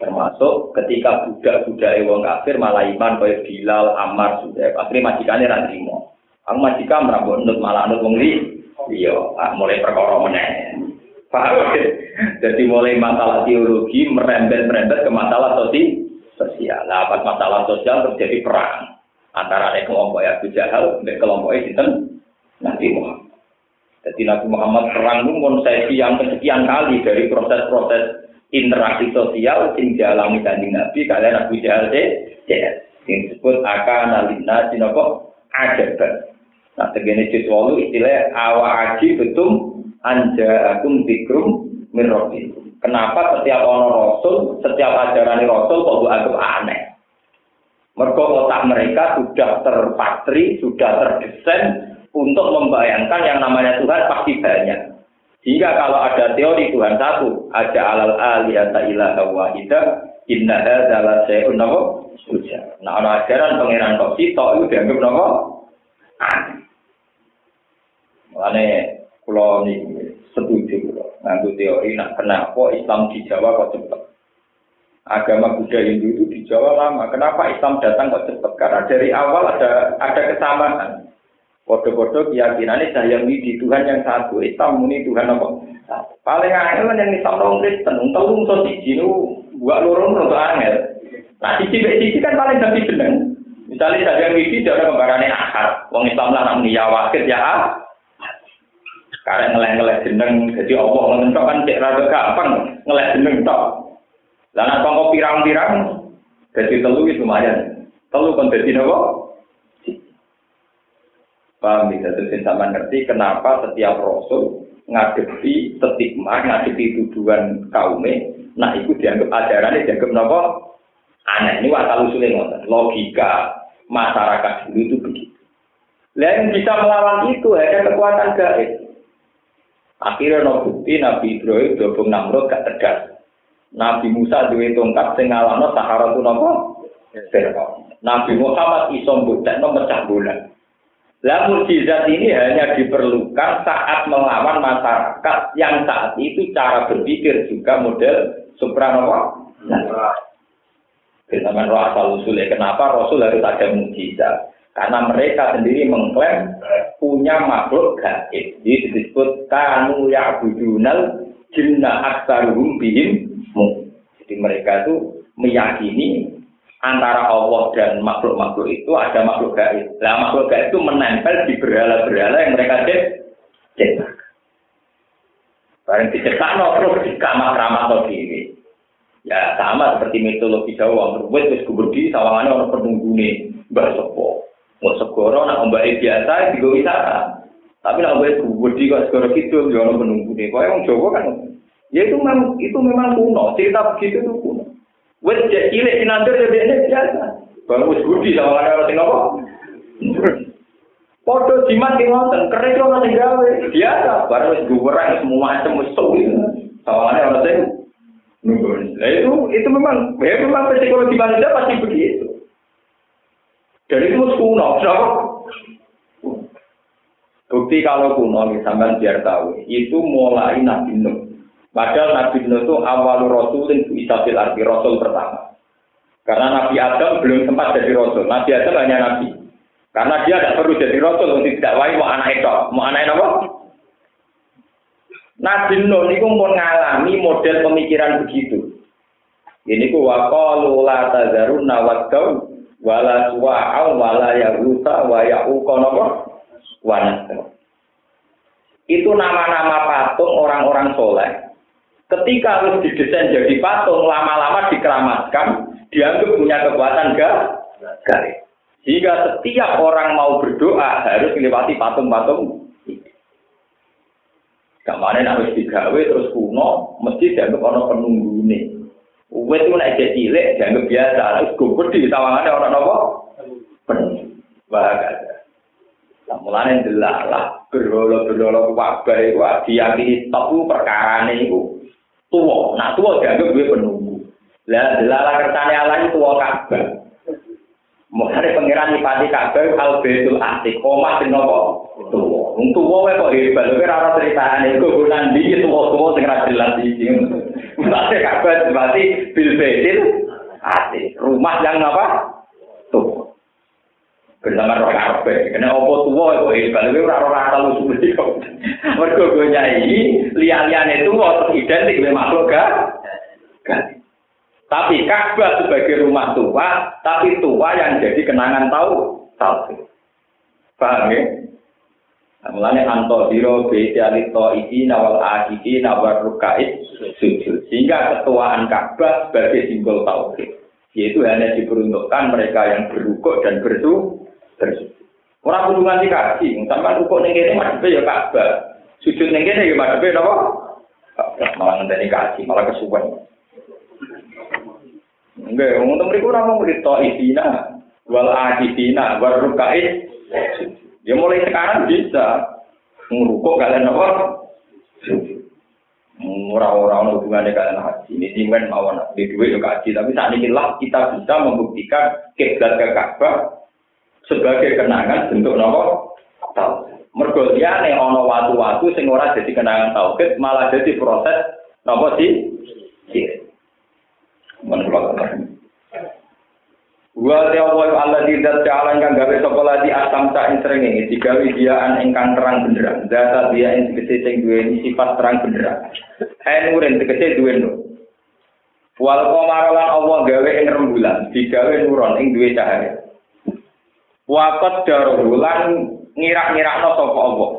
Termasuk ketika budak-budak wong kafir malah iman kaya Bilal, Ammar, sudah akhirnya majikannya ra trimo. Aku majikan merambut nut malah nut wong. Iya, ah, mulai perkara meneh. Paham? Jadi mulai masalah teologi merembet-merembet ke masalah sosial. Nah, pas masalah sosial terjadi perang antara kelompok Abu Jahal dan kelompok itu Nabi Muhammad. Jadi Nabi Muhammad perang itu konsepsi yang kesekian kali dari proses-proses interaksi sosial yang dialami dari Nabi kalian Abu Jahal yang disebut akan alina sinoko ajaban. Nah, segini jus istilah awa aji betul anja akum tikrum mirrobi. Kenapa setiap orang rasul, setiap ajaran rasul kok anggap aneh? Mereka otak mereka sudah terpatri, sudah terdesain untuk membayangkan yang namanya Tuhan pasti banyak. Sehingga kalau ada teori Tuhan satu, ada alal aliyata ilaha wahida, inna adalah sayun nabo suja. Nah, ada ajaran pangeran kok itu dianggap nabo aneh. Makanya kalau ini setuju, nganggu teori, nah kenapa Islam di Jawa kok cepat? agama Buddha Hindu itu Jawa lama. Kenapa Islam datang kok cepat? Karena dari awal ada ada kesamaan. Bodoh-bodoh keyakinannya saya di Tuhan yang satu. Islam muni Tuhan apa? Paling angel yang Islam orang Kristen. Untuk so siji nu buat lorong untuk angel. Nah sisi sisi kan paling tapi seneng. Misalnya saya yang dia ada kembarannya akar. Wong Islam lah namanya ya wakil ya ah. Karena ngeleh-ngeleh jeneng, jadi Allah ngentok kan cek rada gampang ngeleh jeneng tok. Nek kok pirang-pirang dadi telu itu lumayan. Telu kon dadi napa? Paham bisa terus sama ngerti kenapa setiap rasul ngadepi stigma, ngadepi tuduhan kaumnya, nah itu dianggap ajarannya dianggap napa? Aneh, ini wakal usulnya. Logika masyarakat dulu itu begitu. Yang bisa melawan itu hanya kekuatan gaib. Akhirnya no bukti Nabi Ibrahim dobong Namrud gak tegas. Nabi Musa duwe tongkat sing ngalahno Sahara tu napa? Nabi Muhammad iso mbuktekno mecah bulan. Lah mukjizat ini hanya diperlukan saat melawan masyarakat yang saat itu cara berpikir juga model supranova. Nah, Teman roh asal usulnya kenapa Rasul harus ada mukjizat? Karena mereka sendiri mengklaim punya makhluk gaib. Jadi disebut kanu ya'budunal jinna aksaruhum bihim jadi mereka itu meyakini antara Allah dan makhluk-makhluk itu ada makhluk gaib. Nah, makhluk gaib itu menempel di berhala-berhala yang mereka cetak. Barang dicetak no terus di kamar ramah diri. Ya sama seperti mitologi Jawa, berbuat wis di sawangannya orang penunggu nih, mbak. Mau segoro nak mbak biasa di wisata. Tapi nak mbak di kok segoro gitu, orang penunggu nih. Kau yang Jawa kan Ya itu memang itu memang kuno, cerita begitu itu kuno. Wes jadi cilik sinandir ya biasa biasa. Bang wis budi sama ada orang apa? Foto jimat ki ngoten, keren kok nang gawe. Biasa, baru wis guwerang semua macam wis suwi. Sama ada orang sing Nah itu itu memang ya memang psikologi manusia pasti begitu. Jadi itu kuno, kenapa? Bukti kalau kuno, misalnya biar tahu, itu mulai Nabi Nuh. Padahal Nabi Nuh itu awal rasulin isabil arti rasul pertama. Karena Nabi Adam belum sempat jadi rasul. Nabi Adam hanya nabi. Karena dia tidak perlu jadi rasul untuk tidak wae mau anak itu. Mau anak apa? Nabi Nuh itu mengalami model pemikiran begitu. Ini ku waqalu la tazarunna waddaw wala suwa'au wala yahusa wa ya'uqa napa? Wa Itu nama-nama patung orang-orang soleh Ketika harus didesain jadi patung, lama-lama dikeramatkan, dianggap punya kekuatan garis. Sehingga setiap orang mau berdoa harus melewati patung-patung Kemarin harus digawe terus kuno, mesti dianggap orang penunggu ini. Uwe itu naik cilik, dianggap biasa. Harus gugur di tawangannya orang apa? Penunggu. Bahagia. Nah, mulanya delalah, berlolo-berlolo wabah itu, diyakini top perkara ini tua. Nah tua dianggap gue penunggu. Lah delala kersane Allah itu tua Ka'bah. Mulane pangeran nyipati Ka'bah al baitul atiq. Omah sing nopo? Tua. Wong tua wae kok hebat. Lha ora ana critane iku bulan iki tua-tua sing ra jelas iki. Mulane Ka'bah berarti bil baitul atiq. Rumah yang apa? Tua. bersama roh kabeh. Kena opo tuwa kok hebat, kowe ora ora asal usul kok. Mergo go nyai liya-liyane tuwa terus identik dengan makhluk gak? Tapi Ka'bah sebagai rumah tua, tapi tua yang jadi kenangan tahu, tahu. Paham ya? Nah, mulanya anto biro besi to iki nawal akiki nawal rukai sujud. Sehingga ketuaan Ka'bah sebagai simbol tauhid. Yaitu hanya diperuntukkan mereka yang berukuk dan bersu Orang kudu nganti kaki, sampai rukuk ning kene madhepe ya Ka'bah. Sujud ning kene ya madhepe napa? Malah ngenteni kaki, malah kesuwen. Enggak, untuk mereka orang mau berita isina, wal adisina, wal rukai. Ya mulai sekarang bisa ngurukuk kalian apa? Orang-orang hubungannya kalian haji. Ini jimen mau di duit juga haji. Tapi saat ini lah kita bisa membuktikan kiblat ke Ka'bah sebagai kenangan bentuk nopo tau. Mergo liyane ana watu-watu sing ora dadi kenangan tauhid malah dadi proses nopo sih? Men kula Wa ta wa Allah tidak jalan kang gawe sapa lagi asam tak ing srengenge digawe diaan ingkang terang benderang. Data dia ing tegese sing duweni sifat terang benderang. Ain uren tegese duwe nur. Wal qamar lan Allah gawe ing rembulan, digawe nuron ing duwe cahaya. Waqat darulan ngirak-ngirakno sapa Allah.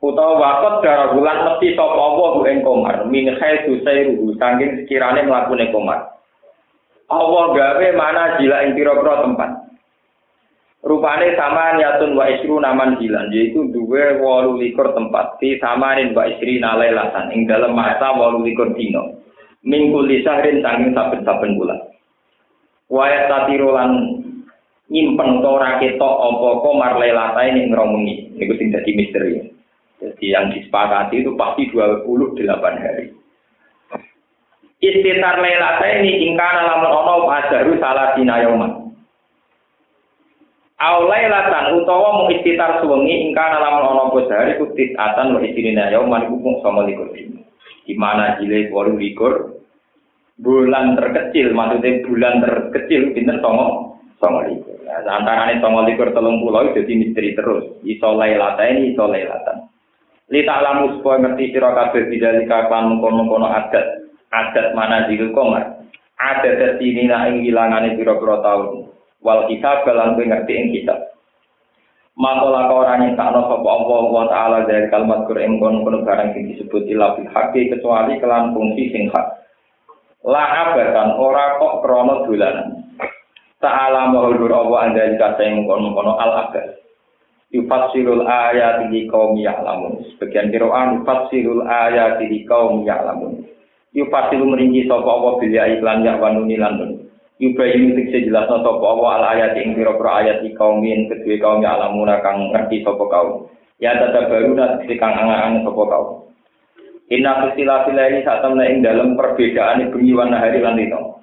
Utawa waqat darulan mesti sapa Allah ing komar min khaitu sayruhu saking sekirane mlakune komar. Allah gawe mana jila ing pira-pira tempat. Rupane sama nyatun wa isru naman jilan, yaitu duwe walu likur tempat. Di samarin wa isri nalelatan, ing dalam masa walu likur dino. Minggu lisahrin sanging saben-saben bulan. Waya tatirulan nyimpen to ora ketok apa komar lelata ini ngromungi. Niku sing dadi misteri. Jadi yang disepakati itu pasti 28 hari. Istitar lelata ini ingkana lamun ono ajaru salah yauman. Aulailatan utawa mu istitar suwengi ingkana lamun ono posahari kutit atan wa istirina yauman iku mung sama likur Di mana jile walu likur bulan terkecil maksudnya bulan terkecil pinter songo songo likur. Nah, antara ini songo likur telung pulau jadi misteri terus. Iso lailata ini iso lailatan. Lita lamu supaya ngerti sira kabeh bidalika kan mengkono-kono adat adat mana di komar adat ini na ing ilangane pira-pira tahun wal kitab lan kowe ngerti ing kitab Makola yang tak sapa Allah wa taala dari kalimat Quran kono kono barang sing disebut ila haqi kecuali kelan fungsi sing hak. La abadan ora kok krana dolanan. Ta'ala mahulur Allah anda jika saya kono kono al abad. Yufassirul ayat di kaum ya'lamun. Sebagian kiroan yufassirul ayat di kaum ya'lamun. Yufasilu merinci sapa apa bilya iklan ya wanuni landun. Yubayin tikse jelasno sapa apa al ayat ing pira-pira ayat iki kaum yen kedue kaum ya alamuna kang ngerti sapa kaum. Ya tata baru nak kang angan sapa kaum. Inna fisilah ini saat ing dalam perbedaan bengi warna hari lan.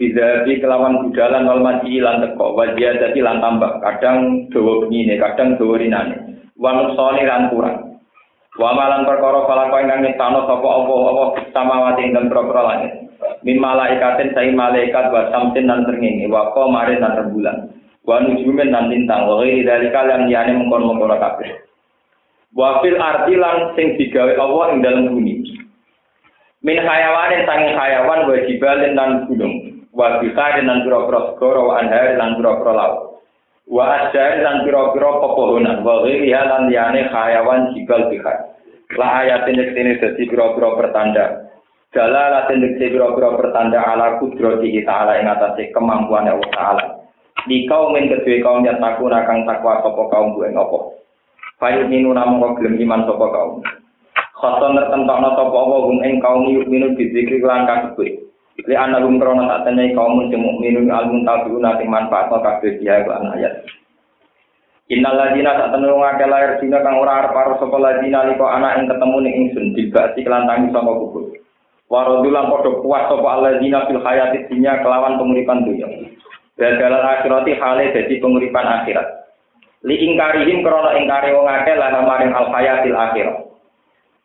Bisa di kelawan budalan wal mati lan teko wajah jadi lan tambah. Kadang dawa bengi kadang dawa rinane. Wan soni lan kurang. Wa malan perkara kala kau ingkang nyiptano sapa apa apa samawati ing dalem langit. Min malaikatin sai malaikat wa samsin nan srengenge wa qamarin nan rembulan. Wa nujumin nan lintang wa ghairi dalika lan liyane mengkon-mengkon kabeh. Wa fil ardi lan sing digawe Allah ing dalem bumi. Min hayawanin sanging hayawan wa jibalin nan gunung. Wa bikarin nan pira-pira segara wa anhar lan pira-pira laut. Wa ajar lan pira-pira pepohonan wa ghairi lan liyane hayawan jibal bihar. La ayatin ini dadi pira-pira pertanda. Jala latin dadi pira-pira pertanda ala kudrati ta'ala ing atase kemampuan Allah Ta'ala. Di kaum yang kedua kaum yang takut akan takwa sapa kaum bu ing apa. Fayut minu namung gelem iman sapa kaum. Khoton tertentokno sapa apa hum ing kaum yuk minu bizikri lan kasebut. Li ana rum krana tak tenai kaum sing mukminun al muntabiuna sing manfaat kabeh dia lan ayat. Innal ladina sak temene ngake lahir dina kang ora arep karo sapa ladina liko anak ing ketemu ning ingsun dibati kelan tangi saka kubur. Warodulan padha puas sapa alladzina fil hayati dunya kelawan penguripan dunya. Dadalan akhirati hale dadi penguripan akhirat. Li ingkarihim krana ingkari wong akeh lan maring al hayatil akhirah.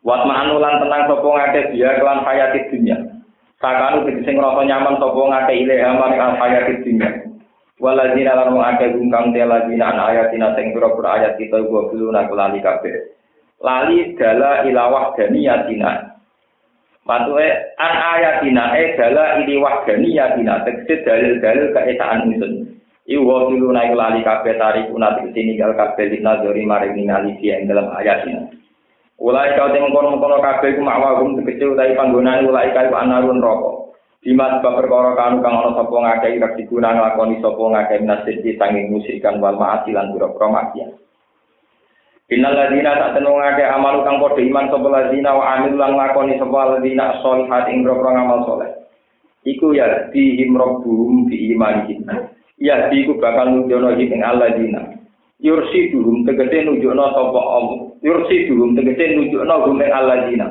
Wat ma'anulan tenang sapa ngake dia kelan hayati dunya. Sakanu sing ngrasa nyaman sapa ngake ilaha maring al hayati dunya. Waladina lan wong akeh gungkang te ladina an ayatina sing pira-pira ayat kita gua beluna kelali kabeh. Lali dala ilawah daniyatina. Matuke an ayatina e dala ili wahdaniyatina tegese dalil-dalil keesaan ingsun. Iku wa beluna kelali kabeh tarikuna tegese ninggal kabeh dina dori maring ningali ing dalam ayatina. Ulai kau tengok kono-kono kabeh ku makwagum tegese utawi panggonane ulai kau anarun rokok. Dimas sebab perkara kanu kang ana sapa ngakeh ira diguna nglakoni sapa ngakeh nasib di sanging musyrikan wal ma'asi lan pira-pira maksiat. Innal ladzina tak tenung ngake amal kang padha iman sapa ladzina wa amil lan nglakoni sapa ladzina sholihat ing pira ngamal saleh. Iku ya di imrobum di imanihim. Ya di iku bakal nujono ing alladzina. Yursi duhum tegese nunjukno sapa Allah. Yursi duhum tegese nunjukno hum ing alladzina.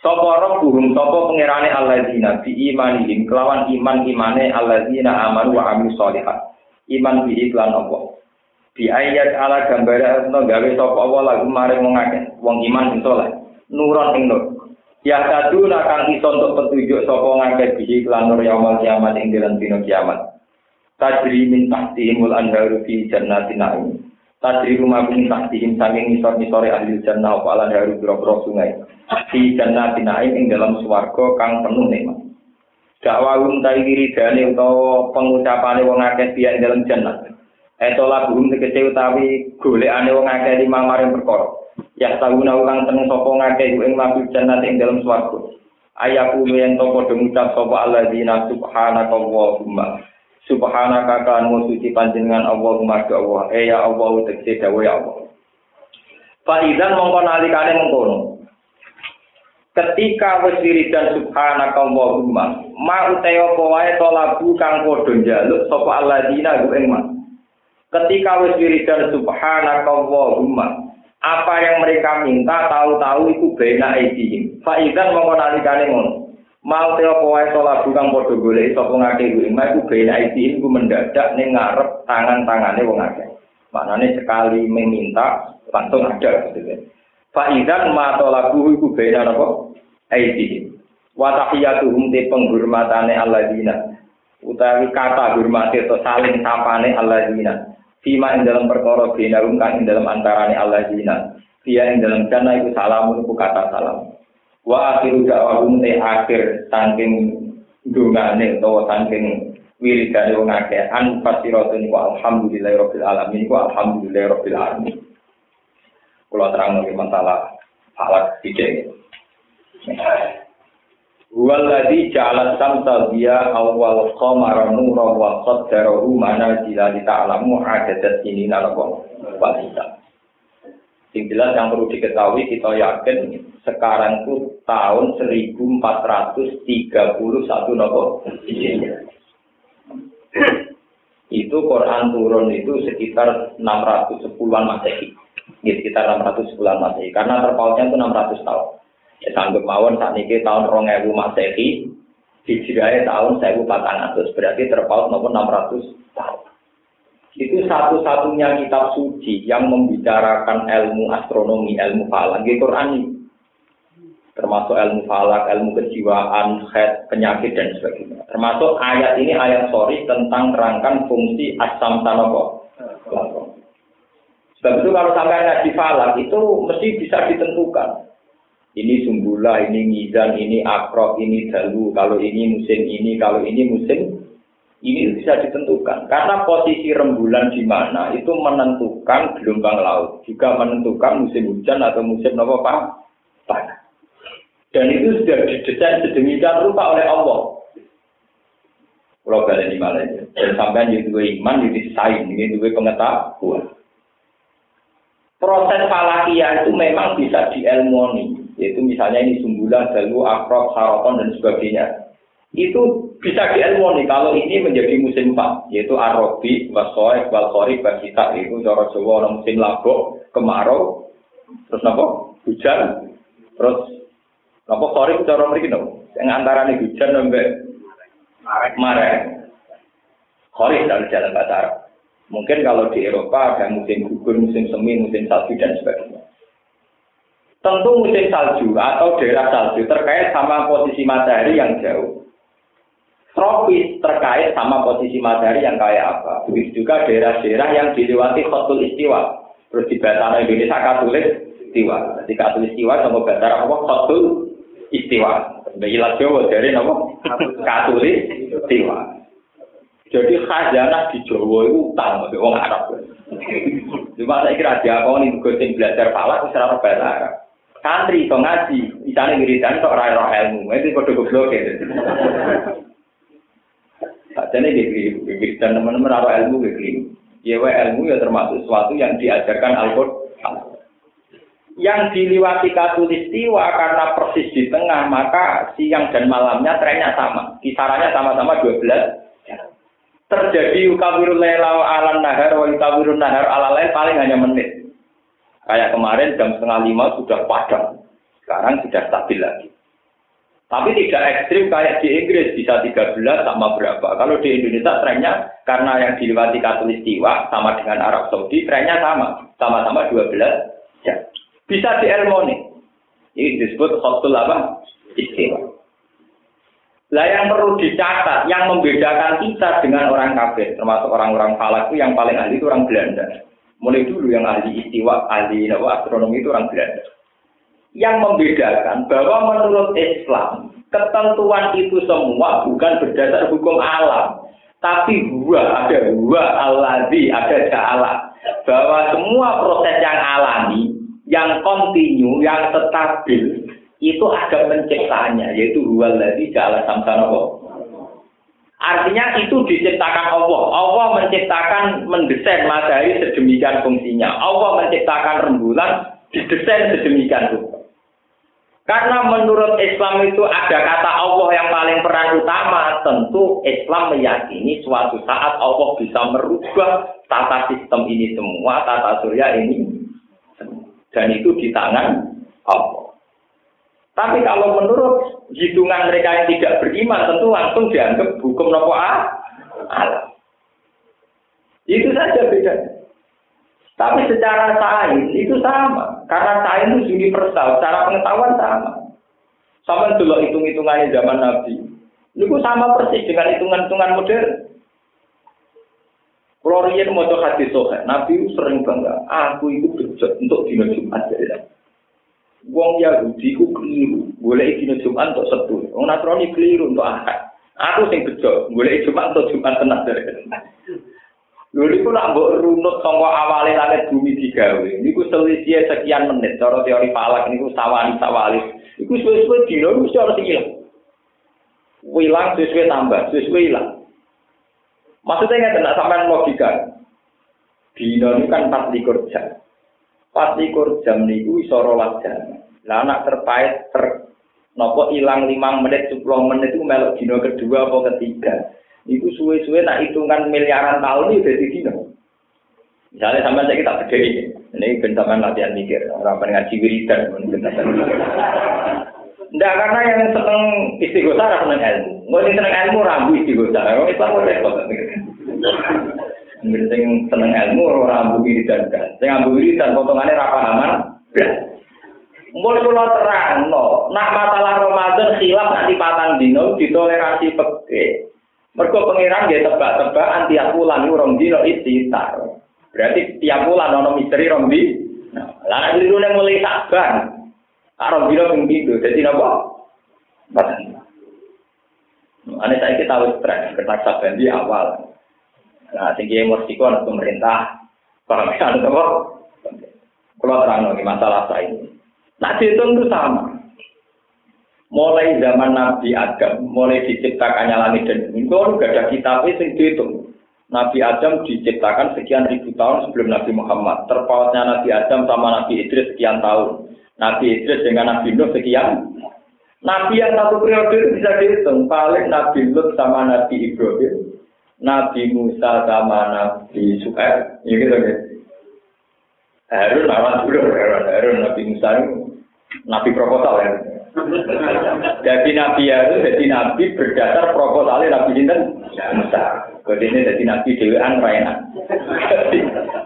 Sopo roh buhum sopo pengirane alladzina bi imanihim kelawan iman imane alladzina amanu wa amil sholihat. Iman bi iklan apa? Bi ayat ala gambare asno gawe sapa Allah lagu mare wong wong iman sing saleh. Nuron ing nur. Ya satu nakang iso untuk petunjuk sapa ngake bihi kelan nur yaumul kiamat ing dalam dina kiamat. Tajri min tahtihimul anharu fi jannatin na'im. Tajri rumah min tahtihim saking ngisor-ngisore ahli jannah apa alan haru biro sungai. Fi jannatin na'im ing dalam swarga kang penuh nikmat. Dakwahum tai wiridane utawa pengucapane wong akeh biya ing dalam jannah. Etola buhum tegese utawi golekane wong akeh limang maring perkara. Ya tahu ulang tenung sapa ngake ing mabul jannah ing dalam swarga. Ayaku yen to padha ngucap sapa alladzina subhanaka Allahumma. Subhanaka kan suci panjenengan Allahumma ya Allah. Eh ya Allah tegese dawuh ya Allah. Fa idzan mongko nalikane mengkono. Ketika wis wiridan subhanaka Allahumma, ma utawa apa wae to lagu kang padha njaluk sapa alladzina ing Ketika wis wiridan subhanaka Allahumma, apa yang mereka minta tahu-tahu itu bena edihim. Faizan mau nalikane ngono. Mau teo kowe sholat bukan padha golek sapa ngake kuwi. Mak iku bena edihim ku mendadak ning ngarep tangan-tangane wong akeh. Maknane sekali meminta langsung ada gitu kan. Faizan ma tolabu iku bena napa? Edihim. Wa tahiyatuhum te penghormatane alladzina. Utawi kata hormate to saling sapane alladzina. Fima ing dalam perkara binarum kang ing dalam antarane Allah dina. Dia ing dalam dana itu salamun ku kata salam. Wa akhiru da'wahum te akhir saking dungane utawa saking wiridane wong akeh an fasiratun wa alhamdulillahirabbil alamin wa alhamdulillahirabbil alamin. Kula terang masalah falak sithik. Waladhi ja'ala samsa biya awal qamara nura wa qaddarahu manazila li ta'lamu adadat ini nalakon walisa. Yang jelas yang perlu diketahui kita yakin sekarang itu tahun 1431 nopo itu Quran turun itu sekitar 610-an Masehi. Ya, sekitar 610-an Masehi karena terpautnya itu 600 tahun. Ya sanggup mawon saat ini tahun rong ewu masehi, hijrahnya tahun seribu ratus berarti terpaut maupun enam ratus tahun. Itu satu-satunya kitab suci yang membicarakan ilmu astronomi, ilmu falak, di Quran ini. Termasuk ilmu falak, ilmu kejiwaan, head, penyakit, dan sebagainya. Termasuk ayat ini ayat sorry tentang rangkan fungsi asam tanoko. Sebab itu kalau sampai ngaji falak itu mesti bisa ditentukan ini sumbula, ini mizan, ini akrok, ini dalu, kalau ini musim ini, kalau ini musim ini bisa ditentukan. Karena posisi rembulan di mana itu menentukan gelombang laut, juga menentukan musim hujan atau musim apa panas. Dan itu sudah didesain sedemikian rupa oleh Allah. Kalau kalian ini malah dan sampai di dua iman, di saing, ini dua pengetahuan. Proses falakia itu memang bisa dielmoni, yaitu misalnya ini sumbulan, dalu, akrab, saroton, dan sebagainya. Itu bisa dielmoni kalau ini menjadi musim empat, yaitu arobi, wasoek, walkori, basita, itu cara Jawa orang musim labok, kemarau, terus apa? Hujan, terus apa kori cara mereka no? Yang antara ini hujan sampai marah. Kori dalam jalan bahasa Mungkin kalau di Eropa ada musim gugur, musim semi, musim salju, dan sebagainya. Tentu musim salju atau daerah salju terkait sama posisi matahari yang jauh. Tropis terkait sama posisi matahari yang kayak apa. Begitu juga daerah-daerah yang dilewati khotul istiwa. Terus di bahasa Indonesia katulis istiwa. Jadi katulis istiwa sama bahasa apa? Khotul istiwa. Ilah Jawa dari nama katulis istiwa. Jadi khazanah di Jawa itu utang bagi orang Arab. Cuma saya kira dia kau nih gue belajar falak secara bahasa Arab. Santri so ngaji, misalnya wiridan sok rai ilmu, itu kode goblok ya. Jadi di wiridan teman-teman roh ilmu begini. Ya ilmu ya termasuk sesuatu yang diajarkan Al-Quran. Yang diliwati katulistiwa karena persis di tengah, maka siang dan malamnya trennya sama. Kisarannya sama-sama 12 terjadi ukawirul lela ala nahar wa ukawirul nahar ala lain paling hanya menit. Kayak kemarin jam setengah lima sudah padam. Sekarang sudah stabil lagi. Tapi tidak ekstrim kayak di Inggris bisa 13 sama berapa. Kalau di Indonesia trennya karena yang dilewati katulistiwa sama dengan Arab Saudi trennya sama. Sama-sama 12 jam. Bisa di Elmoni. Ini disebut khotul apa? Istiwa. Lah yang perlu dicatat, yang membedakan kita dengan orang kafir, termasuk orang-orang falak itu yang paling ahli itu orang Belanda. Mulai dulu yang ahli istiwa, ahli astronomi itu orang Belanda. Yang membedakan bahwa menurut Islam, ketentuan itu semua bukan berdasar hukum alam. Tapi gua ada gua alladzi, ada ja'ala. Bahwa semua proses yang alami, yang kontinu, yang stabil, itu ada penciptanya yaitu huwal ladzi ja'ala samsana Artinya itu diciptakan Allah. Allah menciptakan mendesain matahari sedemikian fungsinya. Allah menciptakan rembulan didesain sedemikian rupa. Karena menurut Islam itu ada kata Allah yang paling peran utama, tentu Islam meyakini suatu saat Allah bisa merubah tata sistem ini semua, tata surya ini. Dan itu di tangan Allah. Tapi kalau menurut hitungan mereka yang tidak beriman, tentu langsung dianggap hukum nopo alam. Itu saja bedanya. Tapi secara sains itu sama. Karena sains itu universal, secara pengetahuan sama. Sama dulu hitung-hitungannya zaman Nabi. Itu sama persis dengan hitungan-hitungan modern. Kalau mau hadis sohe, Nabi sering bangga, aku itu bejat untuk dino Jumat. Wong Yahudi ku keliru, boleh dina Jumat untuk setu. Wong Nasrani keliru untuk akad. Aku sing bejo, boleh Jumat untuk Jumat tenan dari. Lho niku nak mbok runut saka awale langit bumi digawe. Niku selisih sekian menit cara teori falak niku sawani sawali. Iku suwe-suwe dino mesti ora ilang. Wilang sesuai tambah, sesuai hilang. Maksudnya nggak kena sampai logika. Dino ini kan 24 jam. 24 jam niku iso rolas jam. Lah anak terpait ter nopo ilang 5 menit 10 menit itu melok dino kedua apa ketiga. Iku suwe-suwe nak hitungan miliaran tahun itu jadi dino. Misalnya sampai saya kita beda ini, ini bentaman latihan mikir, orang ngaji wiridan, Enggak karena yang seneng istighosah ora seneng ilmu. Nggak seneng ilmu rambu istighosah. Wong Islam ora repot. Sing seneng ilmu rambu wiridan kan. Sing rambu wiridan potongane ra pahaman. Mulai kula terang, no. nak masalah Ramadan khilaf nanti patang dino ditoleransi peke. Mergo pangeran dia tebak-tebakan tiap bulan itu rong dino istitar. Berarti tiap bulan ono misteri rong di. Nah, lalu itu mulai sabar. Arab dino ping jadi napa? Batang. Ane saya kita tahu tren kertas di awal. Nah, tinggi emosi anak pemerintah, para mekan apa? Kalau terang nih masalah saya ini. Nah, itu sama. Mulai zaman Nabi Adam, mulai diciptakannya langit dan bumi, itu gak ada kitab itu dihitung. Nabi Adam diciptakan sekian ribu tahun sebelum Nabi Muhammad. Terpautnya Nabi Adam sama Nabi Idris sekian tahun. Nabi Idris dengan Nabi Nuh sekian. Nabi yang satu periode itu bisa dihitung. Paling Nabi Lut sama Nabi Ibrahim. Nabi Musa sama Nabi Suhaib. Ya gitu gitu. Harun dulu Harun, Harun Nabi Musa itu nabi proposal ya. Jadi nabi ya itu jadi nabi berdasar proposalnya nabi Sinten Musa. Jadi ini jadi nabi Dewan Raina.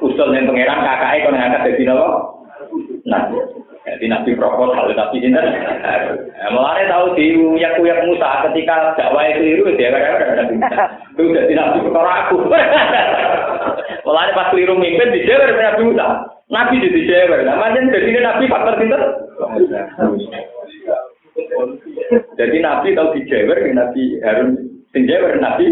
Usul yang pangeran kakaknya kalau ngangkat jadi nabi. Nabi. Jadi nabi proposal nabi Sinten. Mulanya tahu di uyak uyak Musa ketika dakwah itu itu dia kan nabi Musa. Itu jadi nabi perkara aku. Mulanya pas keliru mimpin di Jawa nabi Musa. Nabi jadi Jawa. Namanya jadi nabi faktor pinter. Jadi Nabi tahu di Jawa, Nabi Harun sing Jawa Nabi.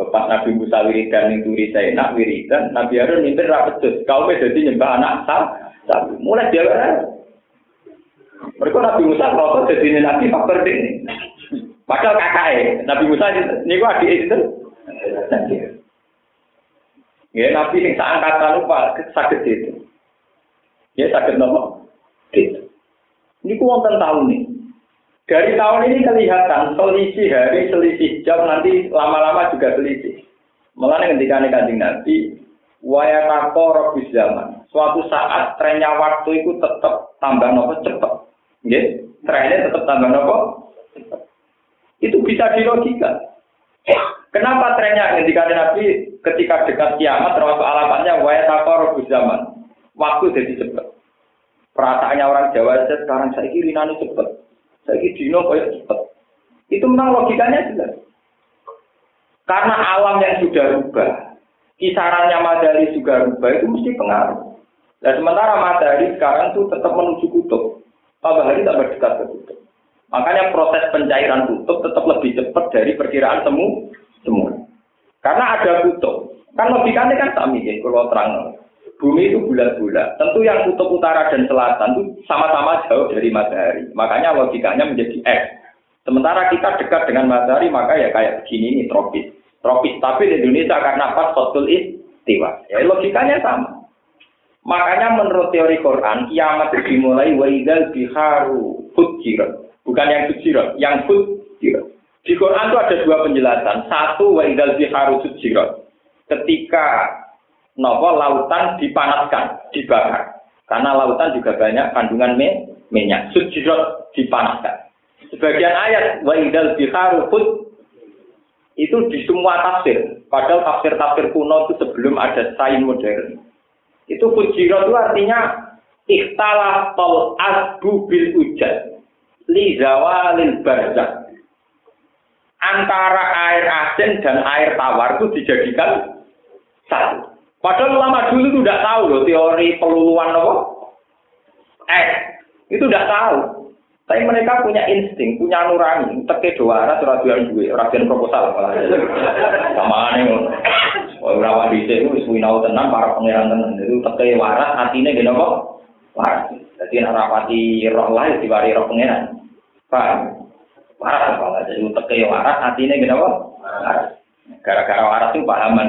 Pas Nabi Musa wiridan yang turi saya wiridan, Nabi Harun minta rapet Kau jadi nyembah anak sah, mulai Jawa. Mereka Nabi Musa kalau jadi Nabi faktor ini. Padahal kakaknya, Nabi Musa ini gua adik itu. Ya Nabi yang seangkatan lupa sakit itu. Ya sakit nomor. Gitu. Ini wonten tahun nih. Dari tahun ini kelihatan selisih hari, selisih jam, nanti lama-lama juga selisih. Mengenai ketika nih kanjeng Nabi, wayatako robis zaman. Suatu saat trennya waktu itu tetap tambah nopo cepat. Ya, trennya tetap tambah nopo Itu bisa dilogika. Kenapa trennya ketika Nabi ketika dekat kiamat termasuk alamatnya wayatako robis zaman. Waktu jadi cepat. Perasaannya orang Jawa sekarang saya kiri nani cepet. Kiri dino kayak cepet. Itu memang logikanya jelas. Karena alam yang sudah rubah, kisarannya matahari juga rubah itu mesti pengaruh. Dan sementara matahari sekarang tuh tetap menuju kutub. Matahari tak berdekat ke kutub. Makanya proses pencairan kutub tetap lebih cepat dari perkiraan temu semua. Karena ada kutub. Kan logikanya kan sami ya, kalau terang. Bumi itu bulat-bulat. Tentu yang kutub utara dan selatan itu sama-sama jauh dari matahari. Makanya logikanya menjadi X. Sementara kita dekat dengan matahari, maka ya kayak begini ini tropis. Tropis. Tapi di Indonesia karena pas kotul istiwa. Ya logikanya sama. Makanya menurut teori Quran, kiamat dimulai waidal biharu fujirat. Bukan yang fujirat, yang fujirat. Di Quran itu ada dua penjelasan. Satu waidal biharu fujirat. Ketika nopo lautan dipanaskan, dibakar. Karena lautan juga banyak kandungan me, minyak. Sujirot dipanaskan. Sebagian ayat wa idal biharu itu di semua tafsir. Padahal tafsir-tafsir kuno itu sebelum ada sains modern. Itu fujirot itu artinya ikhtalah tol asbu bil ujad li zawalil barzak. Antara air asin dan air tawar itu dijadikan satu. Padahal ulama dulu itu tidak tahu loh teori peluluan apa? Eh, itu tidak tahu. Tapi mereka punya insting, punya nurani. Teke doa, arah surat dua orang proposal malah. Sama nih, oh rawat di sini, wis winau tenang, para pangeran tenang. Itu teke waras, hatinya gini kok, waras. Jadi nak rapati roh lain diwari roh pangeran. Paham? Waras apa? Jadi teke waras, hatinya gini kok, waras. Gara-gara waras itu pahaman.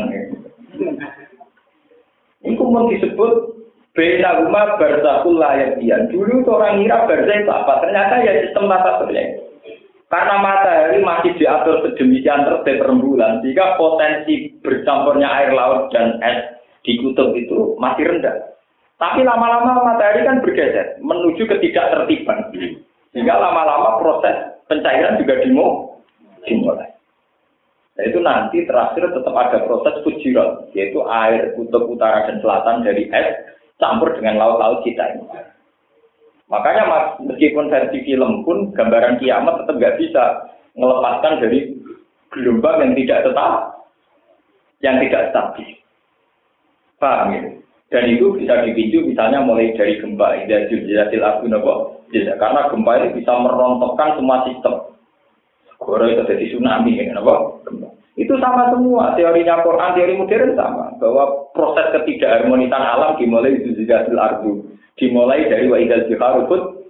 Itu mau disebut beda rumah barzakul layatian. Dulu itu orang ngira barzah itu apa? Ternyata ya sistem tata surya. Karena matahari masih diatur sedemikian tertib rembulan, sehingga potensi bercampurnya air laut dan es di kutub itu masih rendah. Tapi lama-lama matahari kan bergeser menuju ketidaktertiban. Sehingga lama-lama proses pencairan juga dimulai. Nah, itu nanti terakhir tetap ada proses fujirat, yaitu air kutub utara dan selatan dari es campur dengan laut-laut kita ini. Makanya mas, meskipun versi film pun gambaran kiamat tetap nggak bisa melepaskan dari gelombang yang tidak tetap, yang tidak stabil. Paham ya? Dan itu bisa dipicu misalnya mulai dari gempa, dari jelasil abu Karena gempa ini bisa merontokkan semua sistem. Goro itu jadi tsunami, ya, apa? Itu sama semua, teorinya Quran, teori modern sama. Bahwa proses ketidakharmonisan alam dimulai di Zidatul Ardu. Dimulai dari Wa'idal Jiharubut,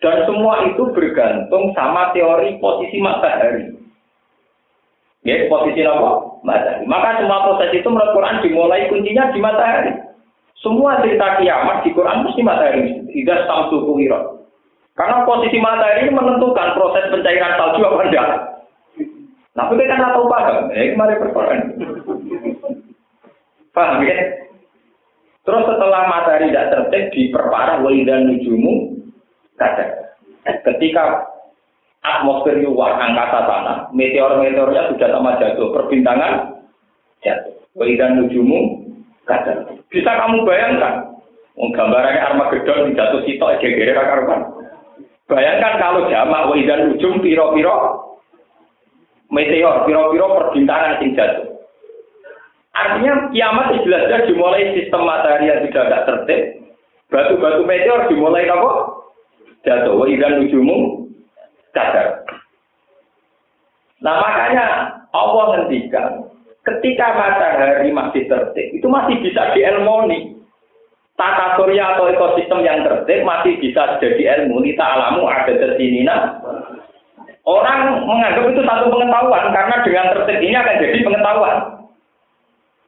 Dan semua itu bergantung sama teori posisi matahari. Ya, posisi apa? Matahari. Maka semua proses itu menurut Quran dimulai kuncinya di matahari. Semua cerita kiamat di Quran mesti matahari. Tidak samsu kuhirot. Karena posisi matahari ini menentukan proses pencairan salju apa enggak. Nah, kita kan tahu paham. Eh, mari perkara Paham ya? Terus setelah matahari tidak tertib diperparah dan nujumu kadang. Ketika atmosfer luar angkasa sana, meteor-meteornya sudah sama jatuh, perbintangan jatuh. dan nujumu kadang. Bisa kamu bayangkan? Gambarannya Armageddon jatuh sitok, gegere karuan. Bayangkan kalau jamak dan ujung piro-piro meteor, piro-piro perbintangan sing jatuh. Artinya kiamat jelas-jelas dimulai sistem matahari yang sudah tidak tertib. Batu-batu meteor dimulai apa? Jatuh. dan ujungmu cadar. Nah makanya Allah ngendikan ketika matahari masih tertib itu masih bisa dielmoni tata surya atau ekosistem yang tertib masih bisa jadi ilmu nita alamu ada tersinina orang menganggap itu satu pengetahuan karena dengan tertib ini akan jadi pengetahuan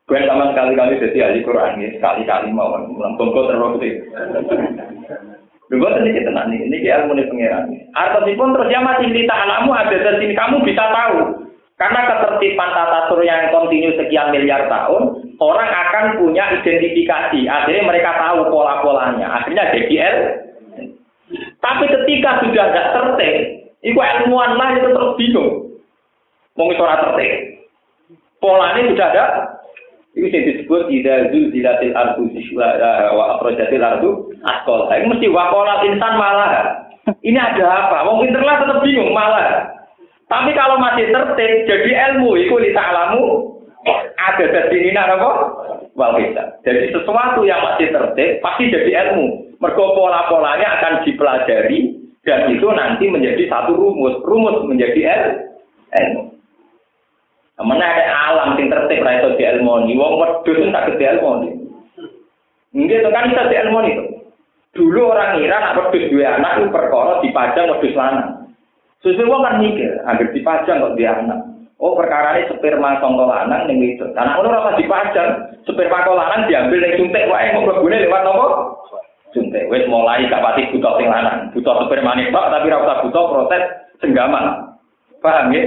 Bukan sama sekali-kali jadi ahli Quran ya, sekali-kali mau bongko terbukti. Dua sedikit tenang nih, ini ilmu nih pengiran. pun terus ya masih nita alamu ada sini kamu bisa tahu karena ketertiban tata surya yang kontinu sekian miliar tahun, orang akan punya identifikasi. Akhirnya mereka tahu pola-polanya. Akhirnya jadi. Tapi ketika sudah tidak tertib, itu ilmuwan lah itu terus bingung. Mau suara tertib. Polanya sudah ada. Itu yang disebut tidak zilatil ardu wa akhrajatil ardu Askol. Ini mesti wakola insan malah. Ini ada apa? Wong pinter lah tetap bingung malah. Tapi kalau masih tertib, jadi ilmu itu alamu ada dari ini apa? Wal Jadi sesuatu yang masih tertib pasti jadi ilmu. Mergo pola-polanya akan dipelajari dan itu nanti menjadi satu rumus. Rumus menjadi ilmu. Mana ada alam sing tertib ra iso dielmoni. Wong wedhus tak dielmoni. Nggih itu kan bisa dielmoni itu. Dulu orang ngira nak wedhus anak itu perkara dipajang wedhus lanang. Sesuai wong kan mikir, hampir dipajang kok dia anak. Oh perkara ini sperma songko lanang ning itu. Karena ono ora dipajang, sperma kok lanang diambil ning suntik wae mau mlebune lewat nopo? Suntik. Wis mulai gak pati butuh sing lanang. Butuh sperma tok tapi ora usah butuh proses senggaman. Paham ya?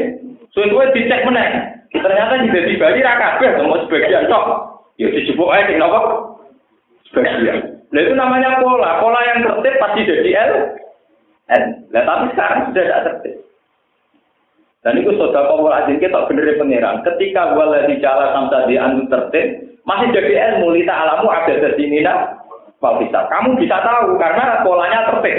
Suwe-suwe dicek meneh. Ternyata di Bali ra kabeh mau sebagian tok. Ya dijupuk ae sing napa? Sebagian. Nah itu namanya pola. Pola yang tertib pasti jadi L. Nah tapi sekarang sudah tidak tertib. Dan itu sudah pola azin kita bener pengiran. Ketika wala di jalan samsa di anu tertib, masih jadi ilmu lita alamu ada di sini nah. bisa. Kamu bisa tahu karena polanya tertib.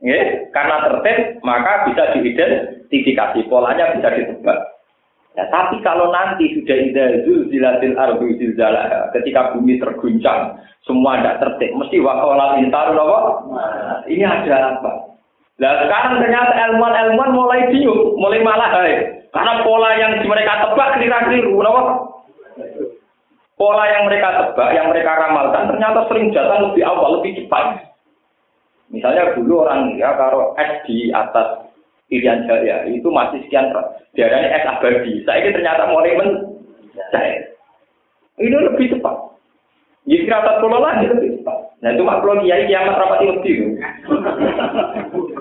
Ya, karena tertib maka bisa diidentifikasi polanya bisa ditebak. Ya, tapi kalau nanti sudah ida zulzilatil ardu zilzalah, ketika bumi terguncang, semua tidak tertib, mesti wakola intar apa? Ini ada apa? Nah sekarang ternyata ilmuwan-ilmuwan mulai bingung, mulai malah hai. Karena pola yang mereka tebak keliru-keliru, kenapa? Pola yang mereka tebak, yang mereka ramalkan, ternyata sering datang lebih awal, lebih cepat. Misalnya dulu orang ya kalau es di atas Irian Jaya itu masih sekian diarani es abadi. Saya ini ternyata mulai men Ini lebih cepat. Ya kira atas pulau lagi. Nah itu makhluk kiai kiamat rapat lebih.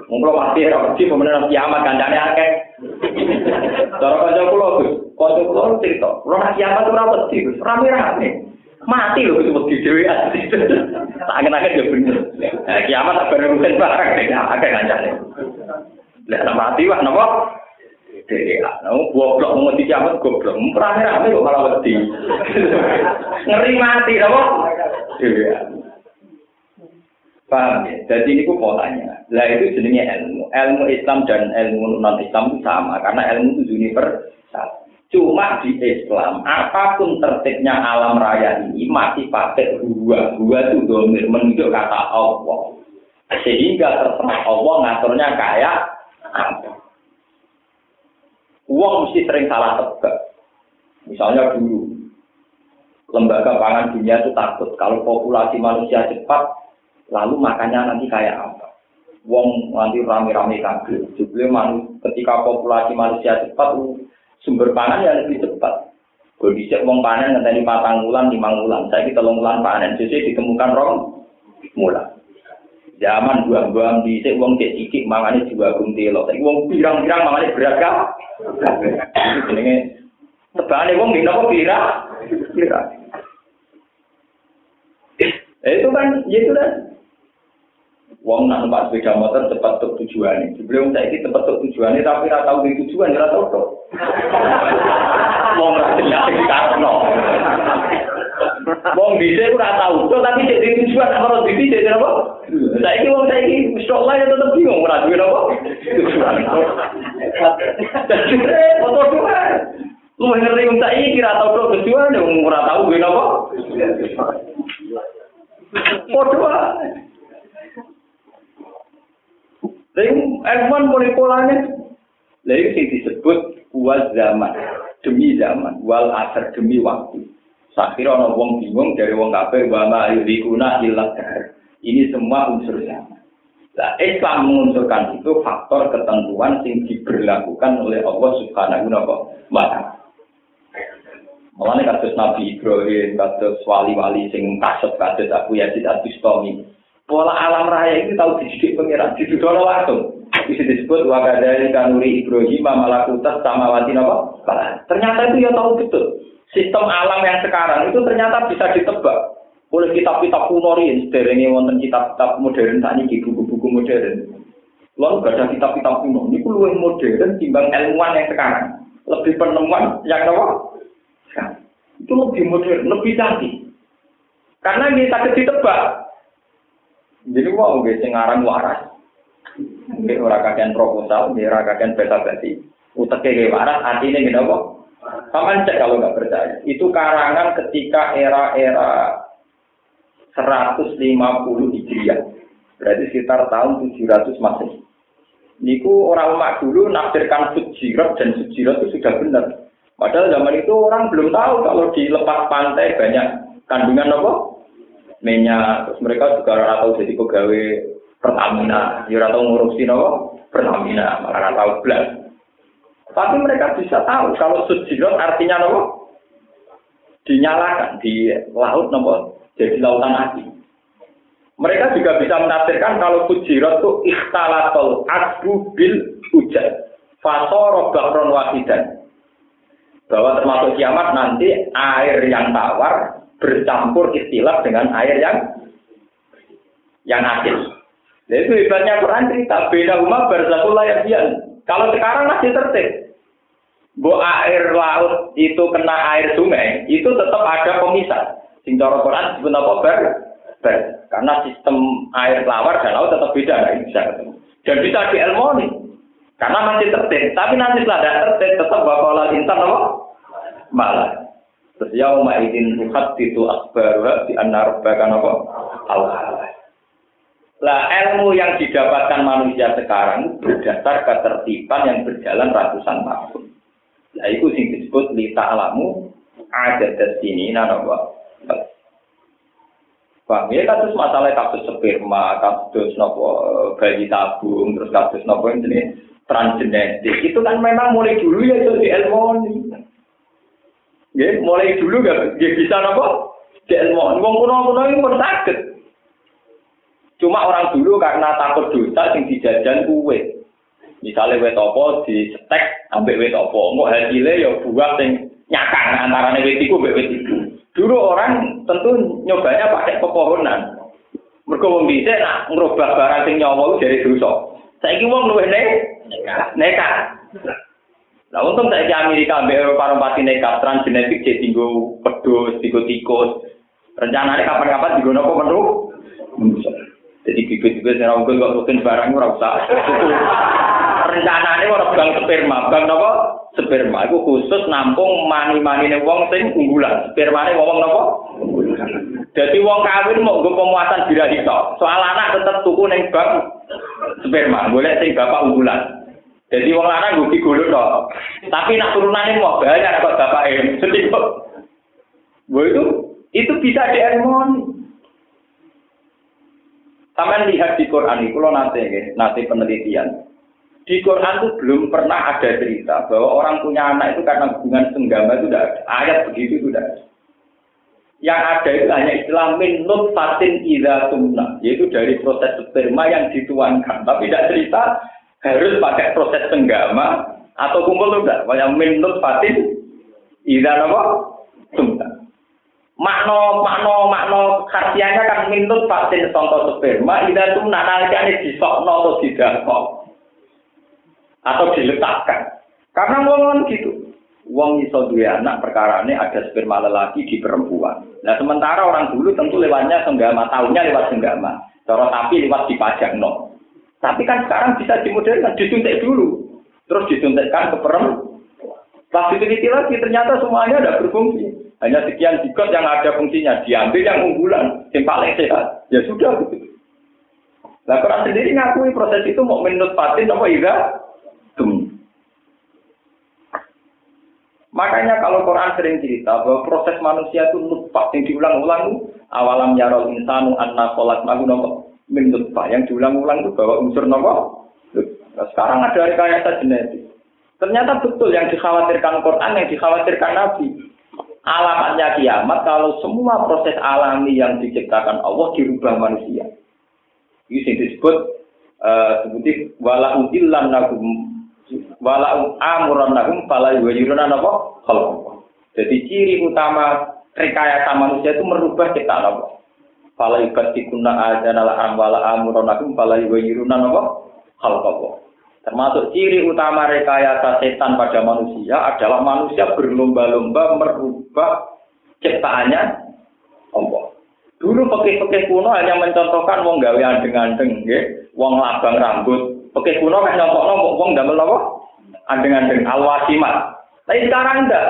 Mungkin masih rapati pemenang kiamat kandangnya akeh. Cara kocok pulau tuh. Kocok pulau itu cerita. Pulau nak kiamat itu rapati. Rame-rame. Mati lho itu mesti dhewean. asli. Tangan-tangan ya bener. Kiamat tak bener-bener barang. Akeh ngancangnya. Lihat mati wah napa? Dewa. Nah, goblok mau dicampur goblok. Rame-rame kok malah wedi. Ngeri mati napa? Dewa. Paham ya? Jadi ini polanya. Lah itu jenisnya ilmu. Ilmu Islam dan ilmu non-Islam sama. Karena ilmu itu universal. Cuma di Islam, apa pun tertibnya alam raya ini masih pakai dua. Dua itu domir menunjuk kata Allah. Sehingga terserah Allah ngaturnya kayak apa? Uang mesti sering salah tebak. Misalnya dulu, lembaga pangan dunia itu takut kalau populasi manusia cepat, lalu makannya nanti kayak apa? Wong nanti rame-rame kaget. Jadi ketika populasi manusia cepat, sumber pangan ya lebih cepat. Kalau bisa uang panen nanti patang bulan, lima bulan. Saya kita panen, jadi ditemukan rong mulai. Zaman buang-buang di sik wong cek cikik mangane juga guntelo. Saiki wong pirang-pirang mangane beragam. Jenenge tebane wong dina kok pira? Pira. Eh, itu kan, ya itu kan. Wong nak numpak sepeda motor cepat tuh tujuannya. Sebelum saya ini cepat tuh tujuannya, tapi nggak tahu di tujuan, nggak tahu tuh. Wong nggak di karno. Wong bisa ora tau to tapi cek di tujuan apa di bisa cek apa? Saiki wong saiki insyaallah ya tetep bingung ora duwe apa? Foto dua. Lu ngerti wong saiki kira tau to tujuan wong ora tau duwe apa? Foto Lalu F1 mulai polanya. Lalu disebut wal zaman demi zaman, wal asar demi waktu. Sakira ana wong bingung dari wong kafir wa ma yurikuna illa Ini semua unsur zaman. Nah, Islam mengunsurkan itu faktor ketentuan yang diberlakukan oleh Allah Subhanahu wa taala. Mulane kados Nabi Ibrahim, kados wali-wali sing kasut kados Abu Yazid Al-Bustami. Pola alam raya itu tahu dididik pengiran, didudono langsung. Bisa disebut wakadari kanuri Ibrahim malakutas samawati napa? Ternyata itu ya tahu betul sistem alam yang sekarang itu ternyata bisa ditebak oleh kitab-kitab kuno ini sederenge wonten kitab-kitab modern tadi di buku-buku modern. Lalu gak ada kitab-kitab kuno. Ini lebih modern timbang ilmuwan yang sekarang. Lebih penemuan yang apa? Itu lebih modern, lebih canggih. Karena kita ditebak. Jadi nggih sing aran waras. Nggih ora kakean proposal, nggih ora basa-basi. Uteke nggih waras artine nggih napa? Sampeyan cek kalau nggak percaya. Itu karangan ketika era-era 150 Hijriah. Berarti sekitar tahun 700 Masehi. Niku orang umat dulu nafsirkan sujirat dan sujirat itu sudah benar. Padahal zaman itu orang belum tahu kalau di lepas pantai banyak kandungan apa? Minyak. Terus mereka juga ora tahu jadi pegawai Pertamina. Ya ora tahu ngurusi apa? Pertamina. Malah ora tahu belas. Tapi mereka bisa tahu kalau sujirat artinya apa? Dinyalakan di laut apa? Jadi lautan api. Mereka juga bisa menafsirkan kalau fujirat itu ikhtalatul asbu bil hujan. Fasoro bahron wahidan. Bahwa termasuk kiamat nanti air yang tawar bercampur istilah dengan air yang yang asin. Itu hebatnya Quran cerita beda umat berzakul layak Kalau sekarang masih tertib. Bu air laut itu kena air sungai, itu tetap ada pemisah. Sing cara Quran disebut apa ber? ber. Karena sistem air lawar dan laut tetap beda, nggak bisa ketemu. Dan bisa dielmoni. Karena masih tertib. Tapi nanti setelah ada tertib, tetap bakal insan apa? Malah. Terus ya umat idin tuhat itu akbar di anar bahkan apa? Allah. Lah ilmu yang didapatkan manusia sekarang berdasar ketertiban yang berjalan ratusan tahun. Nah itu sing disebut lita alamu ada di sini nanawa. Paham ya kasus masalah kasus sperma, kasus nopo bayi tabung, terus kasus nopo ini transgenetik itu kan memang mulai dulu ya itu di ilmu Ya, mulai dulu gak ya bisa nopo di ilmu. Kuno ini sakit. Cuma orang dulu karena takut dosa sing dijajan kue. Misalnya wet opo di setek ambek wet opo, mau hasilnya ya buah sing nyakang antara wet iku mbek wet iku. Dulu orang tentu nyobanya pakai pepohonan. Mereka wong bisa nak ngerubah barang sing nyawa dari dosa. Saiki wong luwih ne nekat. Nah untung saiki Amerika ambek Eropa pasti nekat transgenetik jadi tinggu pedus, tinggu tikus. Rencananya kapan-kapan digono apa menu? Jadi bibit-bibit yang mungkin kok mungkin barang ora usah. Rencananya orang bang sperma, bang apa? sperma itu khusus nampung mani-manine wong sing unggulan. Spermane wong napa? Jadi wong kawin mau nggo pemuasan birahi tok. Soal anak tetep tuku ning bank sperma, boleh sing bapak unggulan. Jadi wong lanang nggo digolo tok. Tapi nak turunane mau banyak kok bapake. Sedih kok. itu itu bisa diharmoni. Sampai lihat di Quran itu, kalau nanti, nanti penelitian. Di Quran itu belum pernah ada cerita bahwa orang punya anak itu karena hubungan senggama itu tidak ada. Ayat begitu itu tidak ada. Yang ada itu hanya istilah min fatin ida tumna, yaitu dari proses sperma yang dituangkan. Tapi tidak cerita harus pakai proses senggama atau kumpul tidak. Yang min fatin ida apa? Tumna. Makno makno makno khasiatnya kan min fatin contoh sperma ida tumna nalikane disokno atau didakok atau diletakkan. Karena wong gitu. Wong iso duwe anak perkara ini ada sperma lelaki di perempuan. Nah sementara orang dulu tentu lewatnya senggama, tahunya lewat senggama. Cara tapi lewat dipajak no. Tapi kan sekarang bisa dimodernkan, disuntik dulu. Terus disuntikkan ke perempuan. Pas diteliti lagi ternyata semuanya ada berfungsi. Hanya sekian zigot yang ada fungsinya. Diambil yang unggulan, yang paling sehat. Ya sudah gitu. Nah Quran sendiri ngakui proses itu mau menurut patin apa iya? Makanya kalau Quran sering cerita bahwa proses manusia itu nutfah yang diulang-ulang awalam yarol insanu anna sholat nahu nopo min nutfah yang diulang-ulang itu bahwa unsur nopo. Nah, sekarang ada rekayasa genetik. Ternyata betul yang dikhawatirkan Quran, yang dikhawatirkan Nabi. Alamatnya kiamat kalau semua proses alami yang diciptakan Allah dirubah manusia. Ini disebut uh, sebutin wala udillan nagum wala amuran lahum fala yuwajiruna napa khalqa. Jadi ciri utama rekayasa manusia itu merubah kita napa. Fala yubatikuna ajana la amwala amuran lahum fala yuwajiruna napa khalqa. Termasuk ciri utama rekayasa setan pada manusia adalah manusia berlomba-lomba merubah ciptaannya Allah. Dulu pakai-pakai kuno hanya mencontohkan wong gawe andeng-andeng, nggih. Wong labang rambut. Pakai kuno kan nyontokno wong damel apa? Andeng-andeng alwasimat. Tapi sekarang enggak.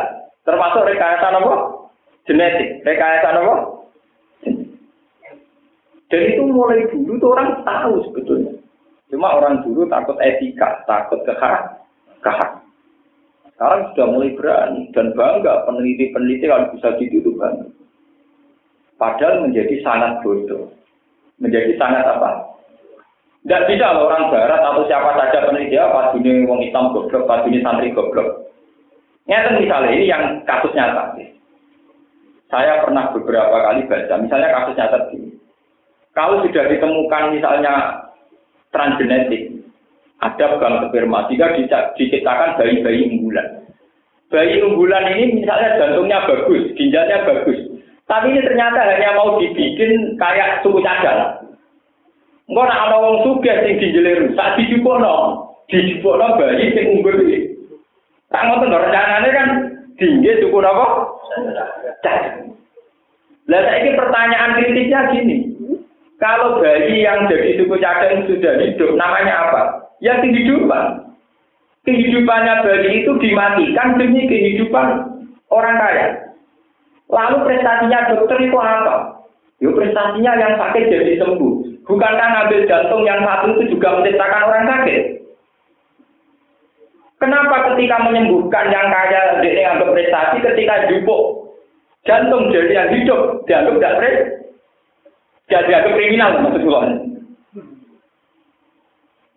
Termasuk rekayasa apa? Genetik. Rekayasa apa? Dan itu mulai dulu tuh orang tahu sebetulnya. Cuma orang dulu takut etika, takut kehak, kehak. Sekarang sudah mulai berani dan bangga peneliti-peneliti kalau bisa gitu. Padahal menjadi sangat bodoh. Menjadi sangat apa? Tidak bisa loh orang barat atau siapa saja peneliti apa ini wong hitam goblok, pas ini santri goblok. Nyata misalnya ini yang kasus nyata. Saya pernah beberapa kali baca, misalnya kasus nyata ini. Kalau sudah ditemukan misalnya transgenetik, ada bank sperma, jika diciptakan bayi-bayi unggulan. Bayi unggulan ini misalnya jantungnya bagus, ginjalnya bagus, tapi ini ternyata hanya mau dibikin kayak suku cadang. Enggak nak ana wong sugih sing dijele rusak dijupukno. Dijupukno bayi sing unggul iki. Tak ngoten rencanane kan tinggi napa? Cadang. Lah saiki pertanyaan kritisnya gini. Kalau bayi yang jadi suku cadang sudah hidup, namanya apa? Ya kehidupan. Kehidupannya bayi itu dimatikan demi kehidupan orang kaya. Lalu prestasinya dokter itu apa? Yuk prestasinya yang sakit jadi sembuh. Bukankah ngambil jantung yang satu itu juga menciptakan orang sakit? Kenapa ketika menyembuhkan yang kaya dia anggap prestasi, ketika jupuk jantung jadi yang hidup dianggap tidak pres, jadi dianggap kriminal maksud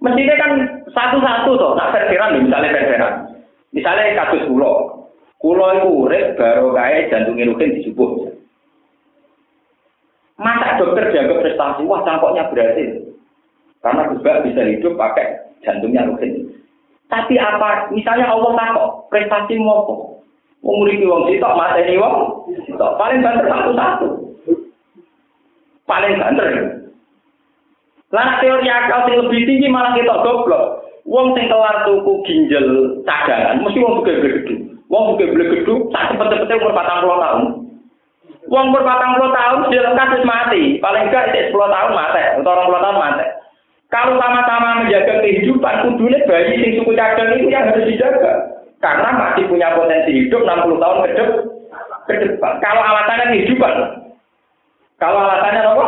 Mestinya kan satu-satu toh, nak verseran misalnya verseran. Misalnya kasus pulau, Kulo itu urip baru kaya jantungnya Rukin dijubuk. Masa dokter jaga prestasi, wah cangkoknya berhasil. Karena juga bisa hidup pakai jantungnya Rukin. Tapi apa, misalnya Allah takut, prestasi ngopo. Murid wong sitok, mata ini wong. Paling banter satu-satu. Paling banter. Lah teori akal sing lebih tinggi malah kita goblok. Wong sing kelar tuku ginjal cadangan, mesti wong gede-gede. Wong bukan beli gedung, tak cepet-cepetnya umur 40 tahun. Wong umur 40 tahun, dia lengkap mati. Paling enggak, 10 tahun mati. Atau 20 tahun mati. Kalau sama-sama menjaga kehidupan, kudunya bayi sing suku cadang itu yang harus dijaga. Karena masih punya potensi hidup 60 tahun ke depan. Kalau alasannya kehidupan. Kalau alasannya apa?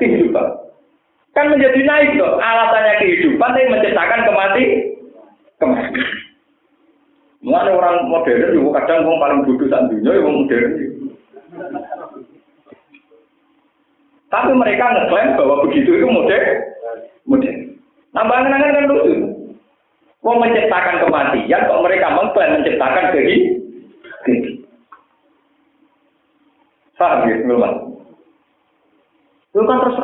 Kehidupan. Kan menjadi naik loh. Alasannya kehidupan yang menciptakan kemati. Kemati. Mulane orang modern juga kadang wong paling bodoh sak dunia ya wong modern. Tapi mereka ngeklaim bahwa begitu itu modern. Modern. Nambah kenangan kan lucu. Wong menciptakan kematian, kok mereka mengklaim menciptakan kehidupan. Paham ya, Itu kan terus.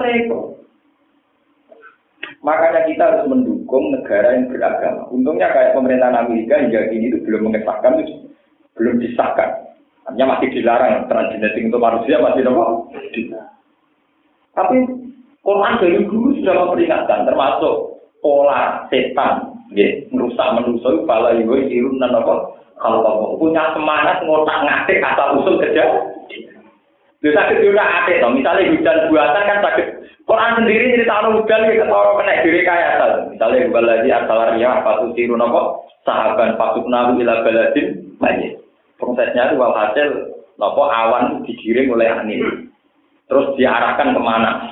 Makanya kita harus mendukung negara yang beragama. Untungnya kayak pemerintahan Amerika hingga ini itu belum mengesahkan, itu belum disahkan. Hanya masih dilarang transgenetik untuk manusia masih nopo. Tapi Quran dari dulu sudah memperingatkan, termasuk pola setan, ya, merusak manusia, pala ibu irun dan apa. Kalau punya semangat ngotak ngatik asal usul kerja, dia sakit juga atik, misalnya hujan buatan kan sakit Quran sendiri cerita anu udan kita tahu kena diri kaya asal. Misalnya bukan lagi asal riyah patu tiru nopo sahabat pasuk nahu ila baladin banyak. Prosesnya itu hasil nopo awan digiring oleh angin. Terus diarahkan ke mana?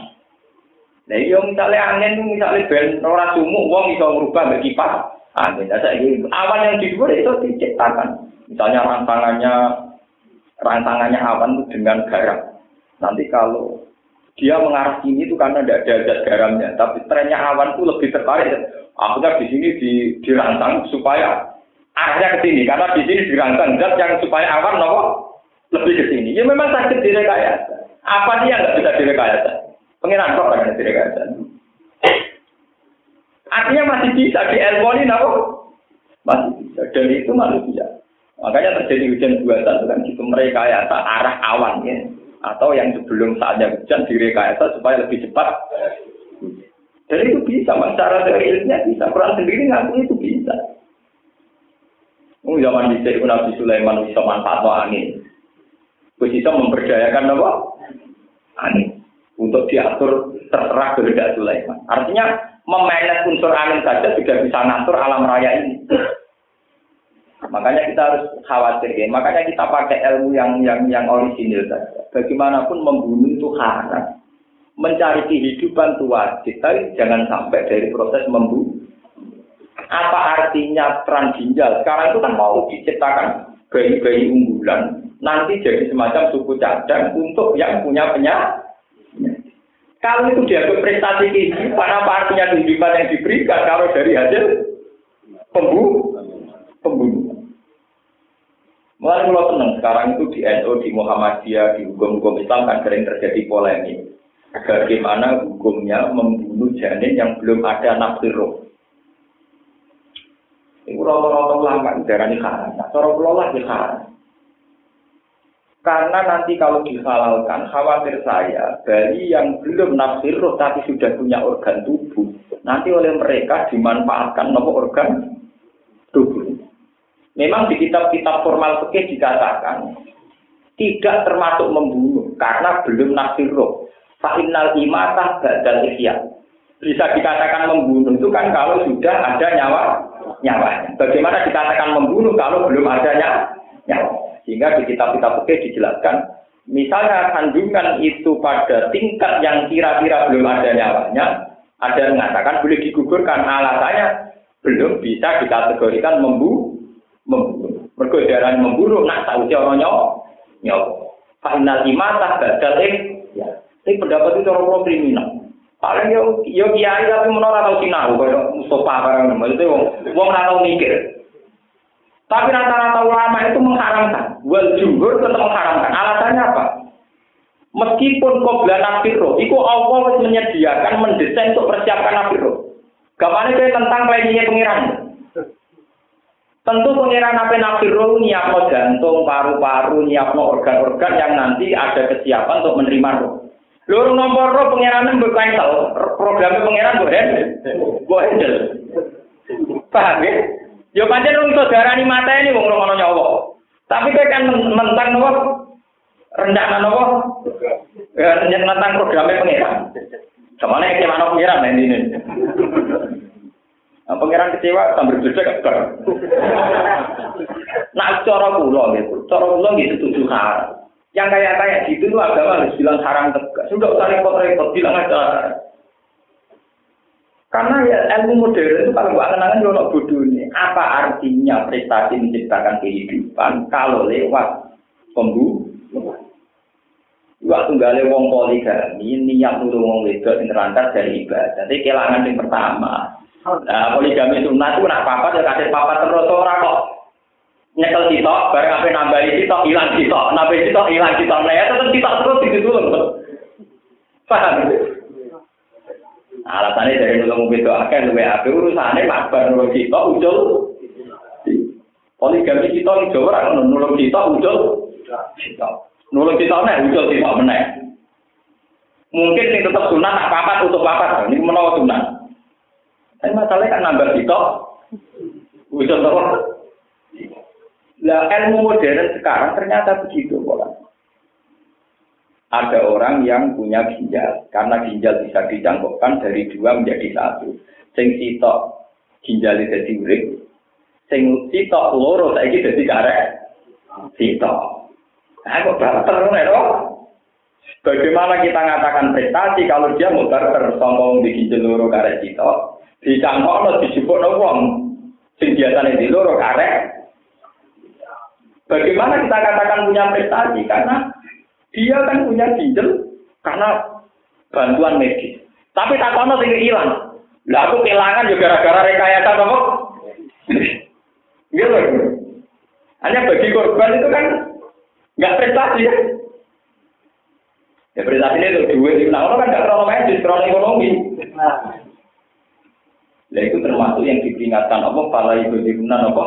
Nah iya misalnya angin misalnya ben ora sumuk wong bisa merubah mbek kipas angin. Nah, awan yang di luar itu diciptakan. Misalnya rantangannya rantangannya awan itu dengan garam. Nanti kalau dia mengarah sini itu karena tidak ada zat garamnya. Tapi trennya awan itu lebih tertarik. Akhirnya di sini di, dirancang supaya arahnya ke sini. Karena di sini dirancang zat yang supaya awan nopo lebih ke sini. Ya memang sakit direkayasa. Apa yang nggak bisa direkayasa? Pengiran kok kan direkayasa. Artinya masih bisa di ini nopo masih bisa. Dan itu manusia. Makanya terjadi hujan buatan itu kan gitu mereka ya arah awan ya atau yang sebelum saatnya hujan direkayasa supaya lebih cepat. Dan itu bisa, cara ilmiah bisa. Quran sendiri ngaku itu bisa. Oh, zaman bisa Nabi Sulaiman bisa manfaat angin. Bisa memperdayakan apa? Angin. untuk diatur terserah kehendak Sulaiman. Artinya memanage unsur angin saja sudah bisa ngatur alam raya ini. Makanya kita harus khawatir ya. Makanya kita pakai ilmu yang yang yang orisinil saja. Bagaimanapun membunuh itu haram. Mencari kehidupan itu wajib, tapi jangan sampai dari proses membunuh. Apa artinya peran ginjal? Sekarang itu kan mau diciptakan bayi-bayi unggulan. Nanti jadi semacam suku cadang untuk yang punya penyakit. Kalau itu dianggap prestasi kehidupan, apa artinya kehidupan yang diberikan kalau dari hasil? Pembunuh. Mulai kalau tenang, sekarang itu di NU, di Muhammadiyah, di hukum-hukum Islam kan sering terjadi polemik. Bagaimana hukumnya membunuh janin yang belum ada nafsir roh. Itu rata-rata ulama darah ini. Nah, cara kelola di. Karena nanti kalau dihalalkan, khawatir saya, bayi yang belum nafsir roh tapi sudah punya organ tubuh, nanti oleh mereka dimanfaatkan nomor organ. Memang di kitab-kitab formal fikih dikatakan tidak termasuk membunuh karena belum nafsir roh. Fa'innal imatah badal ihya. Bisa dikatakan membunuh itu kan kalau sudah ada nyawa nyawanya. Bagaimana dikatakan membunuh kalau belum adanya nyawa? Sehingga di kitab-kitab fikih dijelaskan, misalnya kandungan itu pada tingkat yang kira-kira belum ada nyawanya, ada yang mengatakan boleh digugurkan alasannya belum bisa dikategorikan membunuh membunuh. Mergo darah membunuh nak tahu cara nyawa. Nyawa. Final imatah badal eh ya. Ini pendapat itu orang kriminal. Paling yo yo kiai tapi menolak tahu sinau koyo Mustafa barang maksudnya wong wong ora tau mikir. Tapi rata-rata ulama itu mengharamkan. Wal jumhur tetap mengharamkan. Alasannya apa? Meskipun kobra nafiro, itu Allah menyediakan mendesain untuk persiapkan nafiro. Gamane kayak tentang lainnya pengiran. Tentu pengiran apa nafiro nyiapno jantung, paru-paru, nyiapno organ-organ yang nanti ada kesiapan untuk menerima roh. Loro nomor roh pengiran cancel, programnya pengiran mbok handle. Mbok handle. Paham ya? Yo pancen wong saudara ni mata ini wong ngono nyawa. Tapi kowe kan mentang nopo rendah nopo? Ya tentang programnya pengiran. Ke mana yang mana pengiran ini? Nah, pangeran kecewa sambil beda keker. nah, cara kula gitu, cara kula gitu tujuh hal. Yang kayak kayak gitu tuh agama harus bilang haram tegak. Sudah usah repot-repot, bilang aja. Karena ya ilmu modern itu kalau gua kenangan jono bodoh ini. Apa artinya prestasi menciptakan kehidupan kalau lewat pembunuh? Waktu gale wong poligami, niat nurung wong wedok nerangkat dari ibadah. Jadi kelangan yang pertama, Nah, poligami sunat itu nak papat ya kasih papat terus ora kok. Nyekel sitok, bareng apa nambahi sitok, hilang sitok, nambahi sitok, hilang sitok. Nah, ya tetap sitok terus itu dulu. Paham? Nah, alasannya dari nulung itu akan lebih apa urusannya mabar nulung sitok ujul. Poligami sitok Jawa orang nulung sitok. Sitok. Nulung sitok nih ujul sitok meneh. Mungkin ini tetap sunat, tak papat, untuk papat. Ini menolak sunat. Tapi masalahnya kan nambah sitok. Bisa tahu. Lah ilmu modern sekarang ternyata begitu pola. Ada orang yang punya ginjal, karena ginjal bisa dicangkokkan dari dua menjadi satu. Sing sitok ginjal jadi urip, sing sitok loro saiki dadi karek. Sitok. Nah, kok barter ngono Bagaimana kita mengatakan prestasi kalau dia mau barter sombong di ginjal loro karek sitok? Dicangkokno dijupukno wong sing biasane di loro karek. Bagaimana kita katakan punya prestasi? Karena dia kan punya ginjal karena bantuan medis. Tapi tak kono sing hilang. Lah aku kehilangan juga gara-gara rekayasa apa? Gitu. Hanya bagi korban itu kan nggak prestasi ya. Ya prestasi itu duit, nah kan nggak terlalu medis, terlalu ekonomi. Lah itu termasuk yang diperingatkan apa para ibu dirunan apa.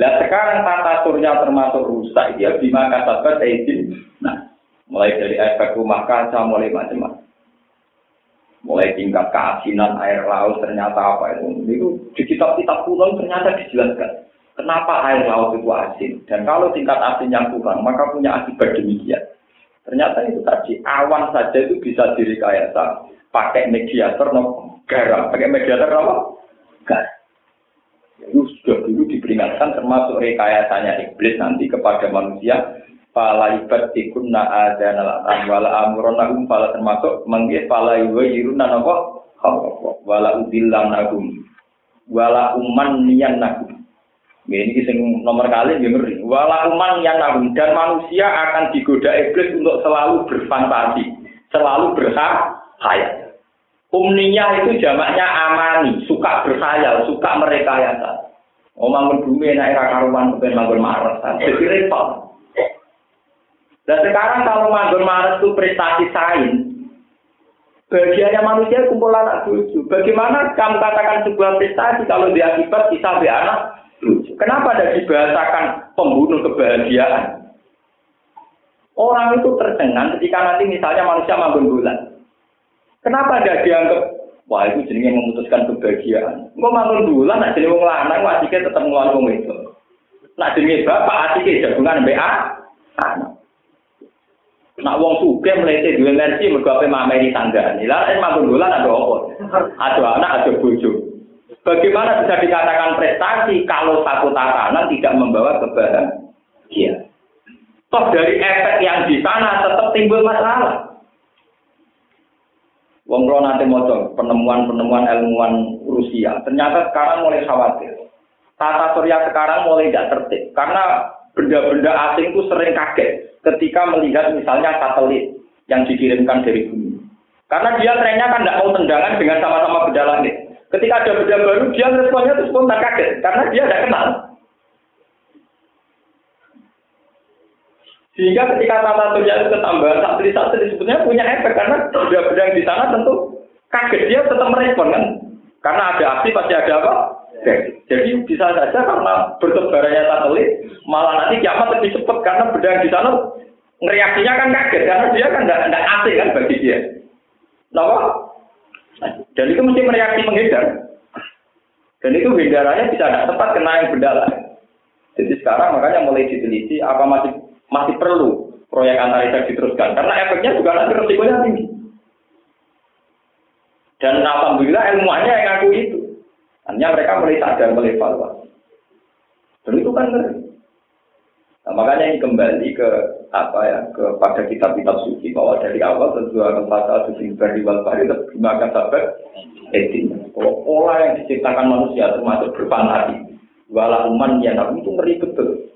Lah sekarang tata surya termasuk rusak dia bima kata izin. Nah, mulai dari efek rumah kaca mulai macam-macam. Mulai tingkat keasinan air laut ternyata apa itu. Itu di kitab-kitab kuno ternyata dijelaskan. Kenapa air laut itu asin? Dan kalau tingkat asin yang kurang, maka punya akibat demikian. Ternyata itu tadi awan saja itu bisa direkayasa pakai mediator no garam, pakai mediator apa? Garam. Itu sudah dulu diperingatkan termasuk rekayasanya iblis nanti kepada manusia. Pala ibad tikunna adana latan wala amuronahum pala termasuk manggil pala iwa yiruna nopo wala udillam nagum wala uman niyan nagum ini kisah nomor kali ya. Wala uman yang nagum dan manusia akan digoda iblis untuk selalu berfantasi, selalu berhayal. Umninya itu jamaknya amani, suka berkhayal, suka merekayasa. Omang bumi enak era karuan kepen manggon maret. Jadi repot. Dan sekarang kalau manggon maret itu prestasi sains, bagiannya manusia kumpul anak cucu. Bagaimana kamu katakan sebuah prestasi kalau dia akibat bisa be anak cucu? Kenapa tidak dibahasakan pembunuh kebahagiaan? Orang itu tercengang ketika nanti misalnya manusia manggon bulan. Kenapa tidak dianggap wah itu jenenge memutuskan kebahagiaan? Engko mangun bulan nak jenenge wong lanang wasike tetep nglawan wong itu. Nak jenenge bapak asike jagungan mbek anak. Nak wong sugih mlete duwe energi mergo ape mameni tanggane. Lah nek mangun bulan ada apa? Ada anak, ada bojo. Bagaimana bisa dikatakan prestasi kalau satu tatanan tidak membawa kebahagiaan? Toh dari efek yang di sana tetap timbul masalah. Wong kalau nanti mau penemuan-penemuan ilmuwan Rusia, ternyata sekarang mulai khawatir. Tata surya sekarang mulai tidak tertib karena benda-benda asing itu sering kaget ketika melihat misalnya satelit yang dikirimkan dari bumi. Karena dia trennya kan tidak mau tendangan dengan sama-sama benda langit. Ketika ada benda baru, dia responnya itu spontan kaget karena dia tidak kenal. Sehingga ketika tata surya itu ketambahan satelit-satelit sebetulnya punya efek karena yang di sana tentu kaget dia tetap merespon kan. Karena ada aksi pasti ada apa? Jadi bisa saja karena bertebarannya satelit malah nanti kiamat lebih cepat karena benda di sana reaksinya kan kaget karena dia kan tidak asing kan bagi dia. Kenapa? Dan itu mesti mereaksi menghindar. Dan itu hindarannya bisa tidak tepat kena yang benda. Jadi sekarang makanya mulai diteliti apa masih masih perlu proyek antariksa diteruskan karena efeknya juga nanti resikonya tinggi. Dan alhamdulillah ilmuannya yang ngaku itu. Hanya mereka mulai sadar, mulai evaluasi. Dan itu kan ngeri. Nah, makanya ini kembali ke apa ya kepada kitab-kitab suci bahwa dari awal tentu akan pasal suci beri wal bari maka sahabat etik. Kalau pola yang diciptakan manusia termasuk berfantasi, wala uman yang itu ngeri betul.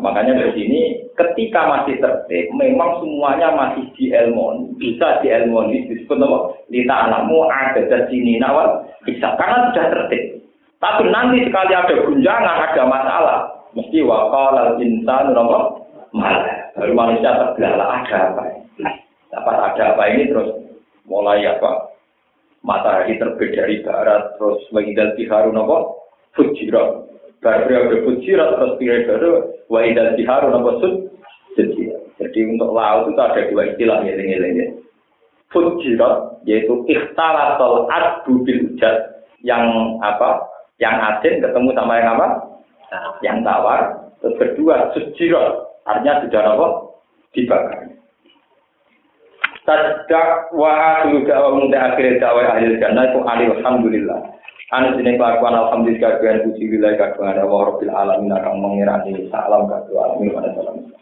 Nah, makanya dari sini ketika masih tertib, memang semuanya masih di elmon, bisa di elmon disebut nama lita anakmu ada di sini nawal bisa karena sudah tertib. Tapi nanti sekali ada gunjangan, ada masalah, mesti wakal al insan nama malah. Lalu manusia terbelalak ada apa? Dapat ada apa ini terus mulai apa? Matahari terbit dari barat, terus menghindar tiharun apa? Fujirat, Bar periode fujirat terus periode wa idal jiharu nama sud Jadi untuk laut itu ada dua istilah ya ini Fujirat yaitu ikhtalatul adbu bil ujad yang apa? Yang asin ketemu sama yang apa? Yang tawar. Terus kedua sujirat artinya sudah apa? Dibakar. Tadak wa akhiru da'wa munda akhir da'wa ahli jannah itu alhamdulillah. Anu jeneng kelakuan alhamdulillah kagungan puji wilayah kagungan Allah Rabbil alamin akan mengirani salam kagungan alamin pada salam.